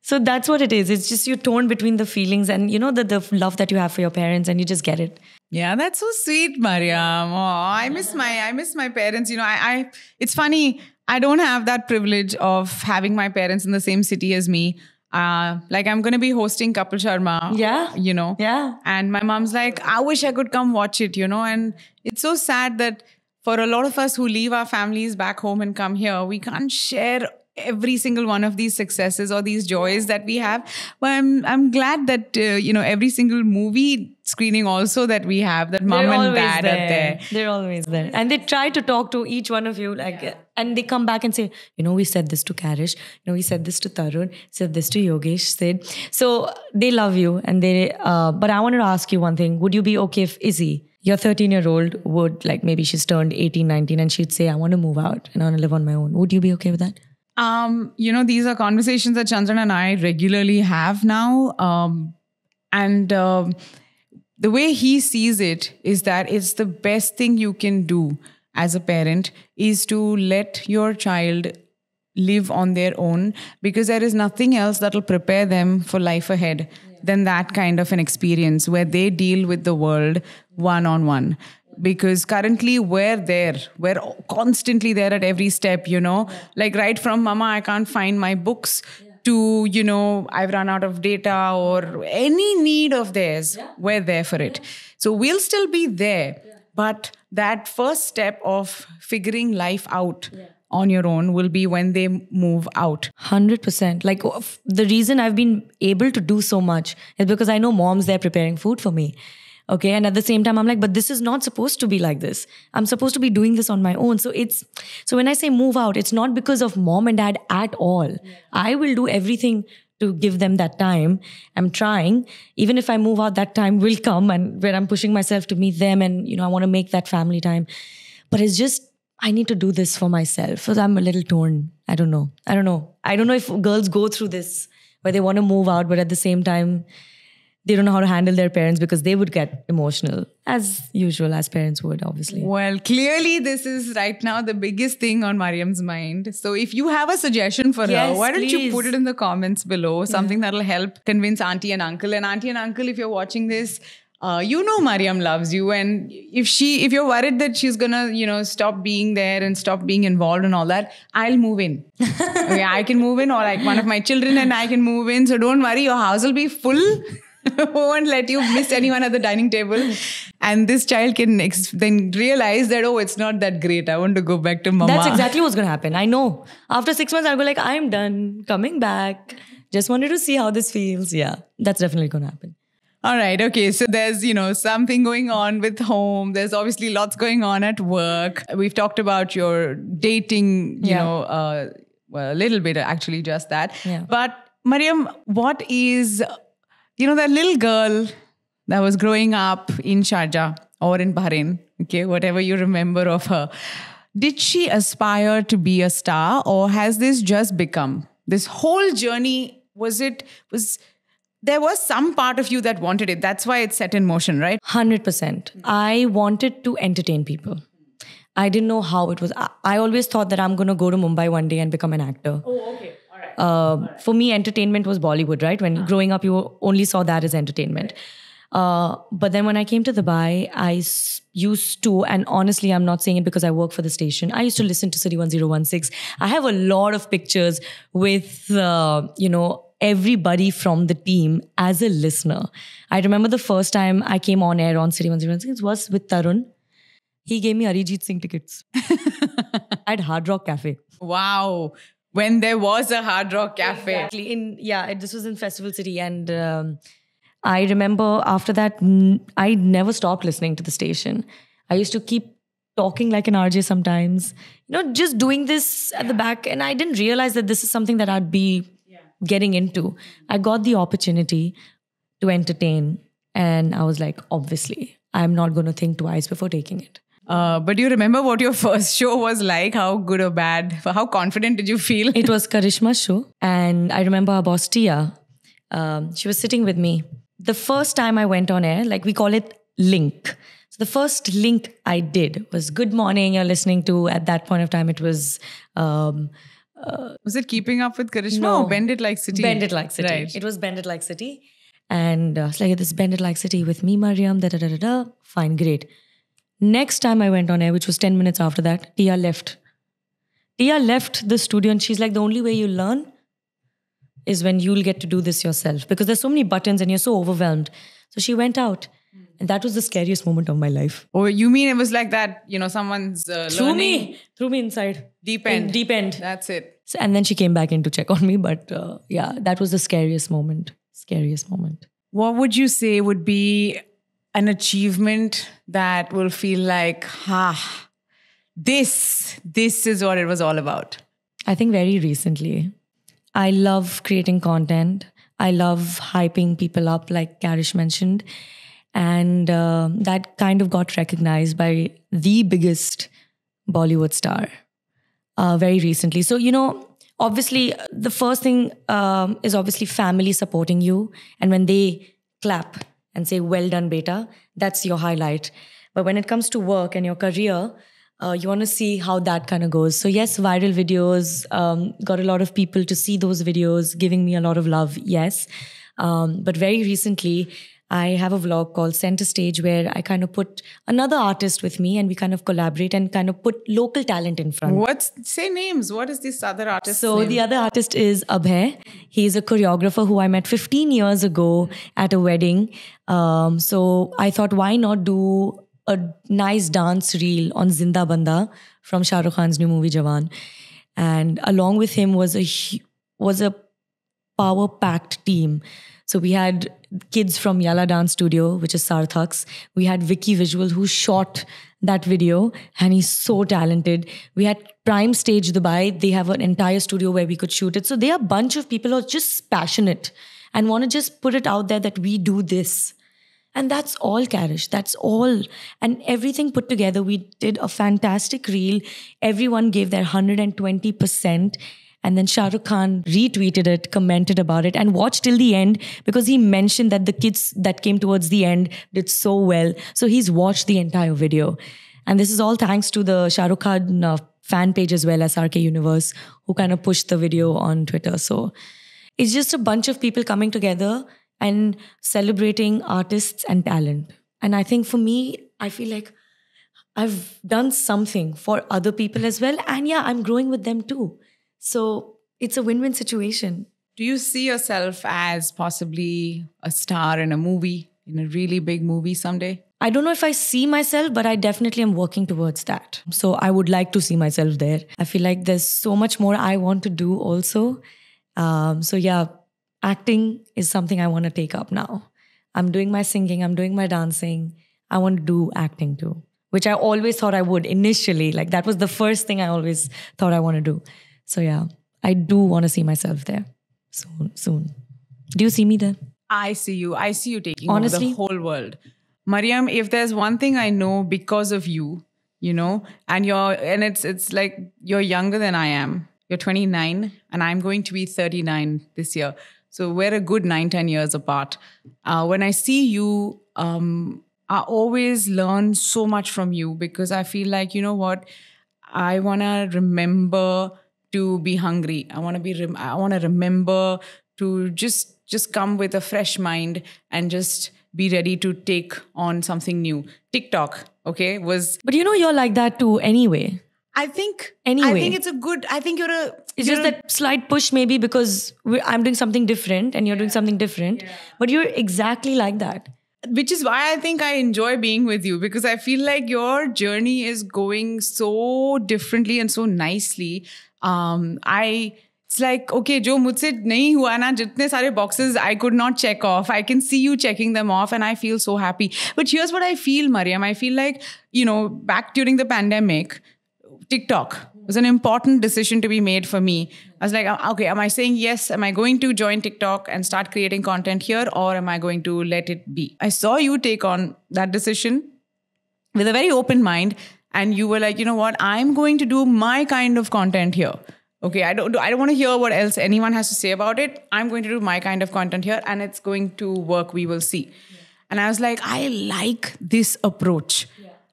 So that's what it is. It's just you're torn between the feelings and you know the, the love that you have for your parents and you just get it. Yeah, that's so sweet, Mariyam. Oh, I miss my I miss my parents. You know, I, I it's funny. I don't have that privilege of having my parents in the same city as me. Uh, like I'm gonna be hosting Kapil Sharma. Yeah. You know. Yeah. And my mom's like, I wish I could come watch it, you know. And it's so sad that for a lot of us who leave our families back home and come here, we can't share every single one of these successes or these joys that we have. But I'm I'm glad that uh, you know every single movie screening also that we have that mom and dad there. are there. They're always there. And they try to talk to each one of you, like, and they come back and say, you know, we said this to Karish, you know, we said this to Tarun, said this to Yogesh, said. So they love you. And they, uh, but I wanted to ask you one thing. Would you be okay if Izzy, your 13 year old, would, like, maybe she's turned 18, 19, and she'd say, I want to move out and I want to live on my own? Would you be okay with that? Um, you know, these are conversations that Chandran and I regularly have now. Um, and um, the way he sees it is that it's the best thing you can do as a parent is to let your child live on their own because there is nothing else that will prepare them for life ahead than that kind of an experience where they deal with the world one on one because currently we're there. We're constantly there at every step you know? Like right from mama i can't find my books to you know i've run out of data or any need of theirs we're there for it. So we'll still be there but that first step of figuring life out on your own will be when they move out. 100%. Like the reason I've been able to do so much is because I know mom's there preparing food for me. Okay. And at the same time, I'm like, but this is not supposed to be like this. I'm supposed to be doing this on my own. So it's, so when I say move out, it's not because of mom and dad at all. I will do everything to give them that time. I'm trying. Even if I move out, that time will come and where I'm pushing myself to meet them and, you know, I want to make that family time. But it's just, I need to do this for myself. So I'm a little torn. I don't know. I don't know. I don't know if girls go through this where they want to move out, but at the same time, they don't know how to handle their parents because they would get emotional, as usual, as parents would, obviously. Well, clearly, this is right now the biggest thing on Mariyam's mind. So, if you have a suggestion for her, Yes, why don't you put it in the comments below? Something that'll help convince auntie and uncle. And auntie and uncle, if you're watching this, uh, you know Mariyam loves you, and if she, if you're worried that she's gonna, you know, stop being there and stop being involved and all that, I'll move in. okay, I can move in, or like one of my children and I can move in. So don't worry, your house will be full. won't let you miss anyone at the dining table. And this child can ex- then realize that, oh, it's not that great. I want to go back to mama. That's exactly what's going to happen. I know. After six months, I'll be like, I'm done, coming back. Just wanted to see how this feels. Yeah, that's definitely going to happen. All right. Okay. So there's, you know, something going on with home. There's obviously lots going on at work. We've talked about your dating, you Yeah. know, uh, well, a little bit actually, just that. Yeah. But Mariyam, what is, you know, that little girl that was growing up in Sharjah or in Bahrain, okay, whatever you remember of her, did she aspire to be a star or has this just become this whole journey? Was it, was, there was some part of you that wanted it. That's why it's set in motion, right? 100%. I wanted to entertain people. I didn't know how it was. I, I always thought that I'm going to go to Mumbai one day and become an actor. Oh, okay. Uh, For me, entertainment was Bollywood, right? When growing up, you only saw that as entertainment. Uh, but then when I came to Dubai, I used to, and honestly, I'm not saying it because I work for the station. I used to listen to City 1016. I have a lot of pictures with, uh, you know, everybody from the team as a listener. I remember the first time I came on air on City 1016 was with Tarun. He gave me Arijit Singh tickets at Hard Rock Cafe. Wow. When there was a Hard Rock Cafe. Exactly. In yeah, it- this was in Festival City, and um, I remember after that, n- I never stopped listening to the station. I used to keep talking like an RJ sometimes, you know, just doing this at the back, and I didn't realize that this is something that I'd be getting into. I got the opportunity to entertain, and I was like, obviously, I'm not going to think twice before taking it. Uh, but do you remember what your first show was like? How good or bad? How confident did you feel? It was Karishma's show, and I remember our boss Tia. Um, she was sitting with me. The first time I went on air, like we call it link. So the first link I did was "Good morning." You're listening to. At that point of time, it was um, Was it keeping up with Karishma No. or Bend It Like City? Bend It Like City. Right. It was Bend It Like City, and uh, it's like this Bend It Like City with me, Mariyam. Da da da da da. Fine, great. Next time I went on air, which was ten minutes after that, Tia left. Tia left the studio, and she's like, the only way you learn is when you'll get to do this yourself because there's so many buttons and you're so overwhelmed. So she went out, and that was the scariest moment of my life. Or Oh, you mean it was like that, you know, someone's uh, Threw me, threw me inside. deep In end. deep end. That's it. So, and then she came back in to check on me. But uh, yeah, that was the scariest moment. Scariest moment. What would you say would be an achievement that will feel like, ah, this, this is what it was all about? I think very recently. I love creating content. I love hyping people up, like Karish mentioned. And uh, that kind of got recognized by the biggest Bollywood star uh, very recently. So, you know, obviously, the first thing um, is obviously family supporting you. And when they clap and say, well done, beta, that's your highlight. But when it comes to work and your career, uh, you want to see how that kind of goes. So, yes, viral videos, um, got a lot of people to see those videos, giving me a lot of love, yes. Um, but very recently, I have a vlog called Center Stage where I kind of put another artist with me and we kind of collaborate and kind of put local talent in front. What's say names? What is this other artist? So name? the other artist is Abhay. He's a choreographer who I met 15 years ago at a wedding. Um, so I thought, why not do a nice dance reel on Zinda Banda from Shah Rukh Khan's new movie Jawan, and along with him was a was a power packed team. So we had kids from Yala Dance Studio, which is Sarthak's. We had Vicky Visual, who shot that video, and he's so talented. We had Prime Stage Dubai. They have an entire studio where we could shoot it. So they are a bunch of people who are just passionate and want to just put it out there that we do this. And that's all, Karish. That's all. And everything put together, we did a fantastic reel. Everyone gave their 120%. And then Shah Rukh Khan retweeted it, commented about it, and watched till the end because he mentioned that the kids that came towards the end did so well. So he's watched the entire video. And this is all thanks to the Shah Rukh Khan uh, fan page as well as SRK Universe, who kind of pushed the video on Twitter. So it's just a bunch of people coming together and celebrating artists and talent. And I think for me, I feel like I've done something for other people as well. And yeah, I'm growing with them too. So it's a win win situation. Do you see yourself as possibly a star in a movie, in a really big movie someday? I don't know if I see myself, but I definitely am working towards that. So I would like to see myself there. I feel like there's so much more I want to do also. Um, so yeah, acting is something I want to take up now. I'm doing my singing, I'm doing my dancing. I want to do acting too, which I always thought I would initially. Like that was the first thing I always thought I want to do. So yeah, I do want to see myself there soon. Soon. Do you see me there? I see you. I see you taking Honestly? over the whole world. Mariyam, if there's one thing I know because of you, you know, and you're and it's it's like you're younger than I am. You're 29 and I'm going to be 39 this year. So we're a good nine, 10 years apart. Uh, when I see you, um, I always learn so much from you because I feel like, you know what, I want to remember to be hungry. I want to be, rem- I want to remember to just, just come with a fresh mind and just be ready to take on something new. TikTok, okay, was But you know, you're like that too anyway. I think anyway, I think it's a good. I think you're a. It's you're just a- that slight push, maybe because I'm doing something different and you're doing something different. But you're exactly like that. which is why I think I enjoy being with you because I feel like your journey is going so differently and so nicely. Um, I it's like okay, जो मुझसे नहीं हुआ ना जितने सारे boxes I could not check off. I can see you checking them off, and I feel so happy. But here's what I feel, Mariam. I feel like you know back during the pandemic, TikTok was an important decision to be made for me. I was like, uh, okay, am I saying yes? Am I going to join TikTok and start creating content here, or am I going to let it be? I saw you take on that decision with a very open mind, and you were like, you know what? I'm going to do my kind of content here. Okay, I don't. I don't want to hear what else anyone has to say about it. I'm going to do my kind of content here, and it's going to work. We will see. And I was like, I like this approach.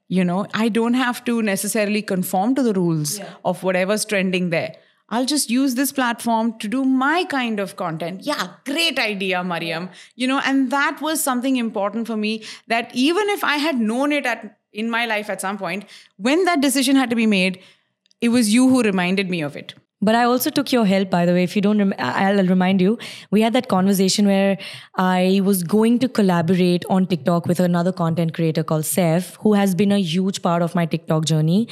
You know, I don't have to necessarily conform to the rules of whatever's trending there. I'll just use this platform to do my kind of content. Yeah, great idea, Mariyam. You know, and that was something important for me that even if I had known it at in my life at some point, when that decision had to be made, it was you who reminded me of it. But I also took your help, by the way. If you don't, rem- I'll remind you. We had that conversation where I was going to collaborate on TikTok with another content creator called Seth, who has been a huge part of my TikTok journey.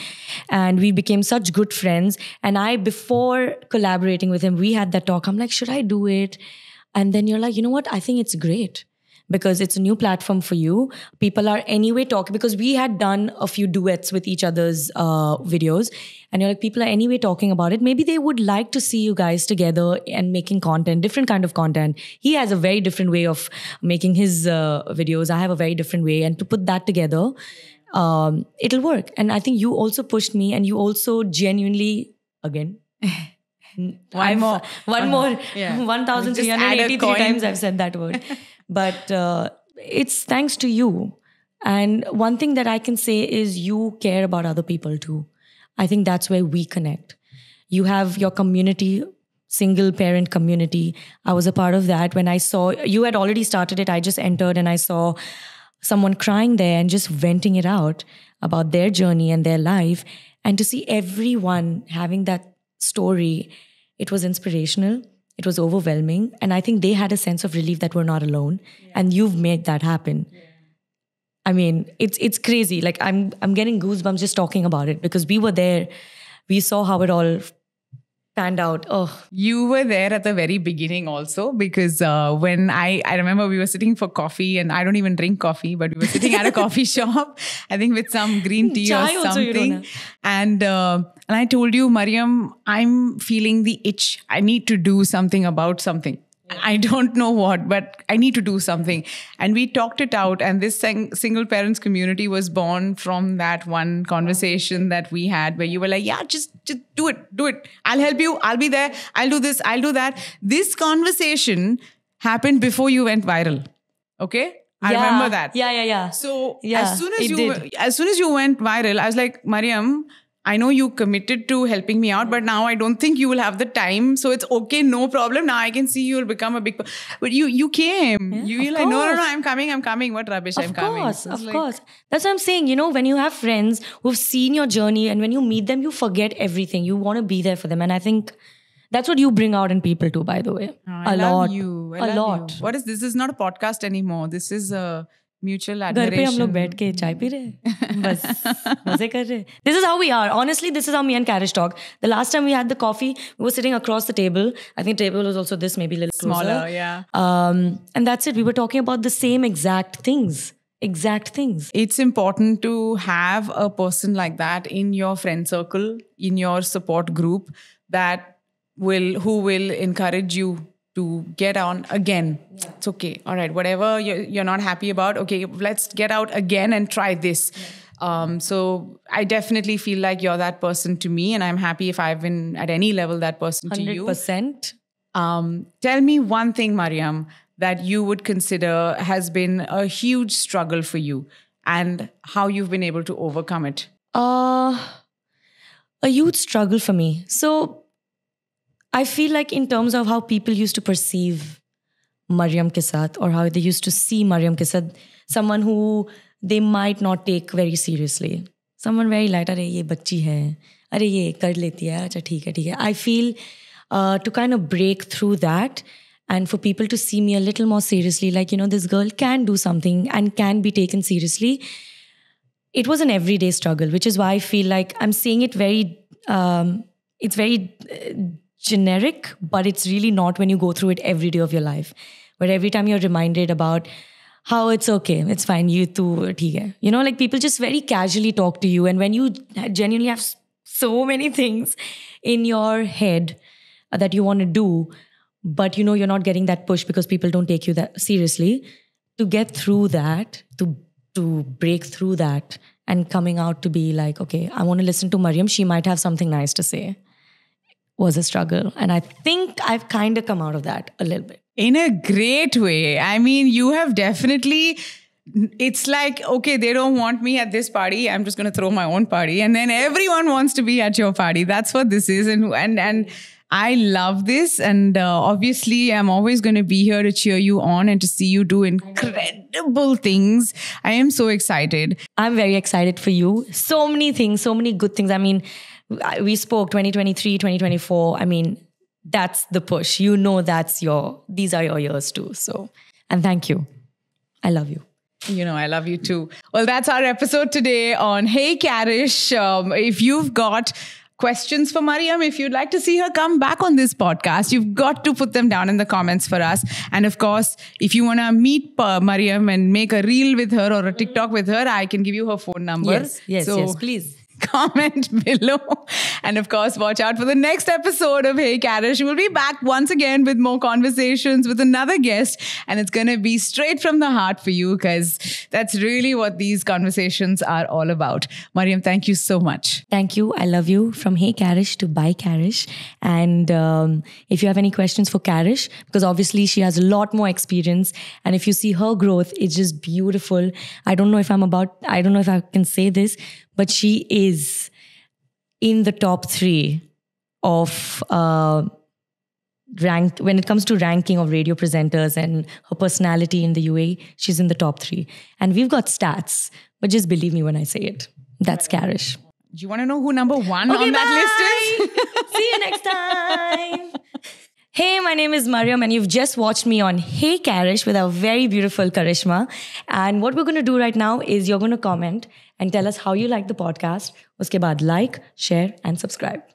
And we became such good friends. And I, before collaborating with him, we had that talk. I'm like, should I do it? And then you're like, you know what? I think it's great because it's a new platform for you. People are anyway talking because we had done a few duets with each other's uh, videos, and you're like, people are anyway talking about it. Maybe they would like to see you guys together and making content, different kind of content. He has a very different way of making his uh, videos. I have a very different way, and to put that together, um, it'll work. And I think you also pushed me, and you also genuinely again. One I've- more. one One more. Yeah. one thousand three hundred eighty-three times I've said that word, but uh, it's thanks to you. And one thing that I can say is you care about other people too. I think that's where we connect. You have your community, single parent community. I was a part of that when I saw you had already started it. I just entered and I saw someone crying there and just venting it out about their journey and their life. And to see everyone having that story, it was inspirational. It was overwhelming. And I think they had a sense of relief that we're not alone. And you've made that happen. I mean, it's it's crazy. Like I'm I'm getting goosebumps just talking about it because we were there. We saw how it all panned out. Oh, You were there at the very beginning also because uh, when I I remember we were sitting for coffee and I don't even drink coffee, but we were sitting at a coffee shop, I think with some green tea or Chai also something, and uh, and I told you, Mariyam, I'm feeling the itch. I need to do something about something. I don't know what, but I need to do something. And we talked it out. And this sing- single parents community was born from that one conversation that we had where you were like, yeah, just, just do it, do it. I'll help you. I'll be there. I'll do this. I'll do that. This conversation happened before you went viral. Okay. I yeah. remember that. Yeah, yeah, yeah. So Yeah, as soon as you did. as soon as you went viral, I was like, Mariyam, I know you committed to helping me out, but now I don't think you will have the time. So it's okay, no problem. Now I can see you will become a big. per- But you you came. you of were like, no, no, no. I'm coming. I'm coming. What rubbish? I'm of coming. course, of like- course. That's what I'm saying. You know, when you have friends who've seen your journey and when you meet them, you forget everything. You want to be there for them. And I think that's what you bring out in people too, by the way. Ah, I a love lot. You. I a lot. You. What is this? Is not a podcast anymore. This is a mutual घर पे हम admiration. लोग बैठ के चाय P रहे हैं बस मजे कर रहे this is how we are honestly this is how me and Karish talk the last time we had the coffee we were sitting across the table I think table was also this may be little Smaller, yeah. um and that's it we were talking about the same exact things exact things it's important to have a person like that in your friend circle in your support group that will who will encourage you to get on again. It's okay. All right whatever you're, you're not happy about okay let's get out again and try this. Um, so i definitely feel like you're that person to me and i'm happy if i've been at any level that person to you. 100% um, tell me one thing, Mariyam, that you would consider has been a huge struggle for you and how you've been able to overcome it. Uh, a huge struggle for me. So I feel like in terms of how people used to perceive Mariyam Kisat or how they used to see Mariyam Kisat, someone who they might not take very seriously. Someone very light, अरे ये बच्ची है। अरे ये कर लेती है। अच्छा ठीक है ठीक है. I feel to kind and for people to see me a little more seriously like you know this girl can do something and can be taken seriously. It was an everyday struggle which is why i feel like i'm seeing it very um, it's very uh, generic, but it's really not when you go through it every day of your life. Where every time you're reminded about how it's okay, it's fine, you too, hai. You know, like people just very casually talk to you. And when you genuinely have so many things in your head that you want to do, but you know you're not getting that push because people don't take you that seriously, to get through that, to to break through that and coming out to be like, okay, I want to listen to Mariyam. She might have something nice to say. Was a struggle. And I think I've kind of come out of that a little bit. In a great way. I mean, you have definitely. It's like, okay, they don't want me at this party. I'm just going to throw my own party. And then everyone wants to be at your party. That's what this is. And, and, and I love this. And uh, obviously, I'm always going to be here to cheer you on and to see you do incredible things. I am so excited. I'm very excited for you. So many things, so many good things. I mean, we spoke 2023, 2024. I mean, that's the push. You know, that's your, these are your years too. So, and thank you. I love you. You know, I love you too. Well, that's our episode today on Hey Karish. Um, if you've got questions for Mariyam, if you'd like to see her come back on this podcast, you've got to put them down in the comments for us. And of course, if you want to meet uh, Mariyam and make a reel with her or a TikTok with her, I can give you her phone number. Yes, yes, So yes, please. Comment below. And of course, watch out for the next episode of Hey Karish. We'll be back once again with more conversations with another guest. And it's going to be straight from the heart for you because that's really what these conversations are all about. Mariyam, thank you so much. Thank you. I love you. From Hey Karish to Bye Karish. And um, if you have any questions for Karish, because obviously she has a lot more experience. And if you see her growth, it's just beautiful. I don't know if I'm about, I don't know if I can say this, but she is in the top three of uh, ranked when it comes to ranking of radio presenters and her personality in the UAE. She's in the top three. And we've got stats, but just believe me when I say it. That's Karish. Do you want to know who number one on that list is? See you next time. Hey, my name is Mariyam, and you've just watched me on Hey Karish with our very beautiful Karishma. And what we're going to do right now is you're going to comment and tell us how you like the podcast. Uske baad like, share, and subscribe.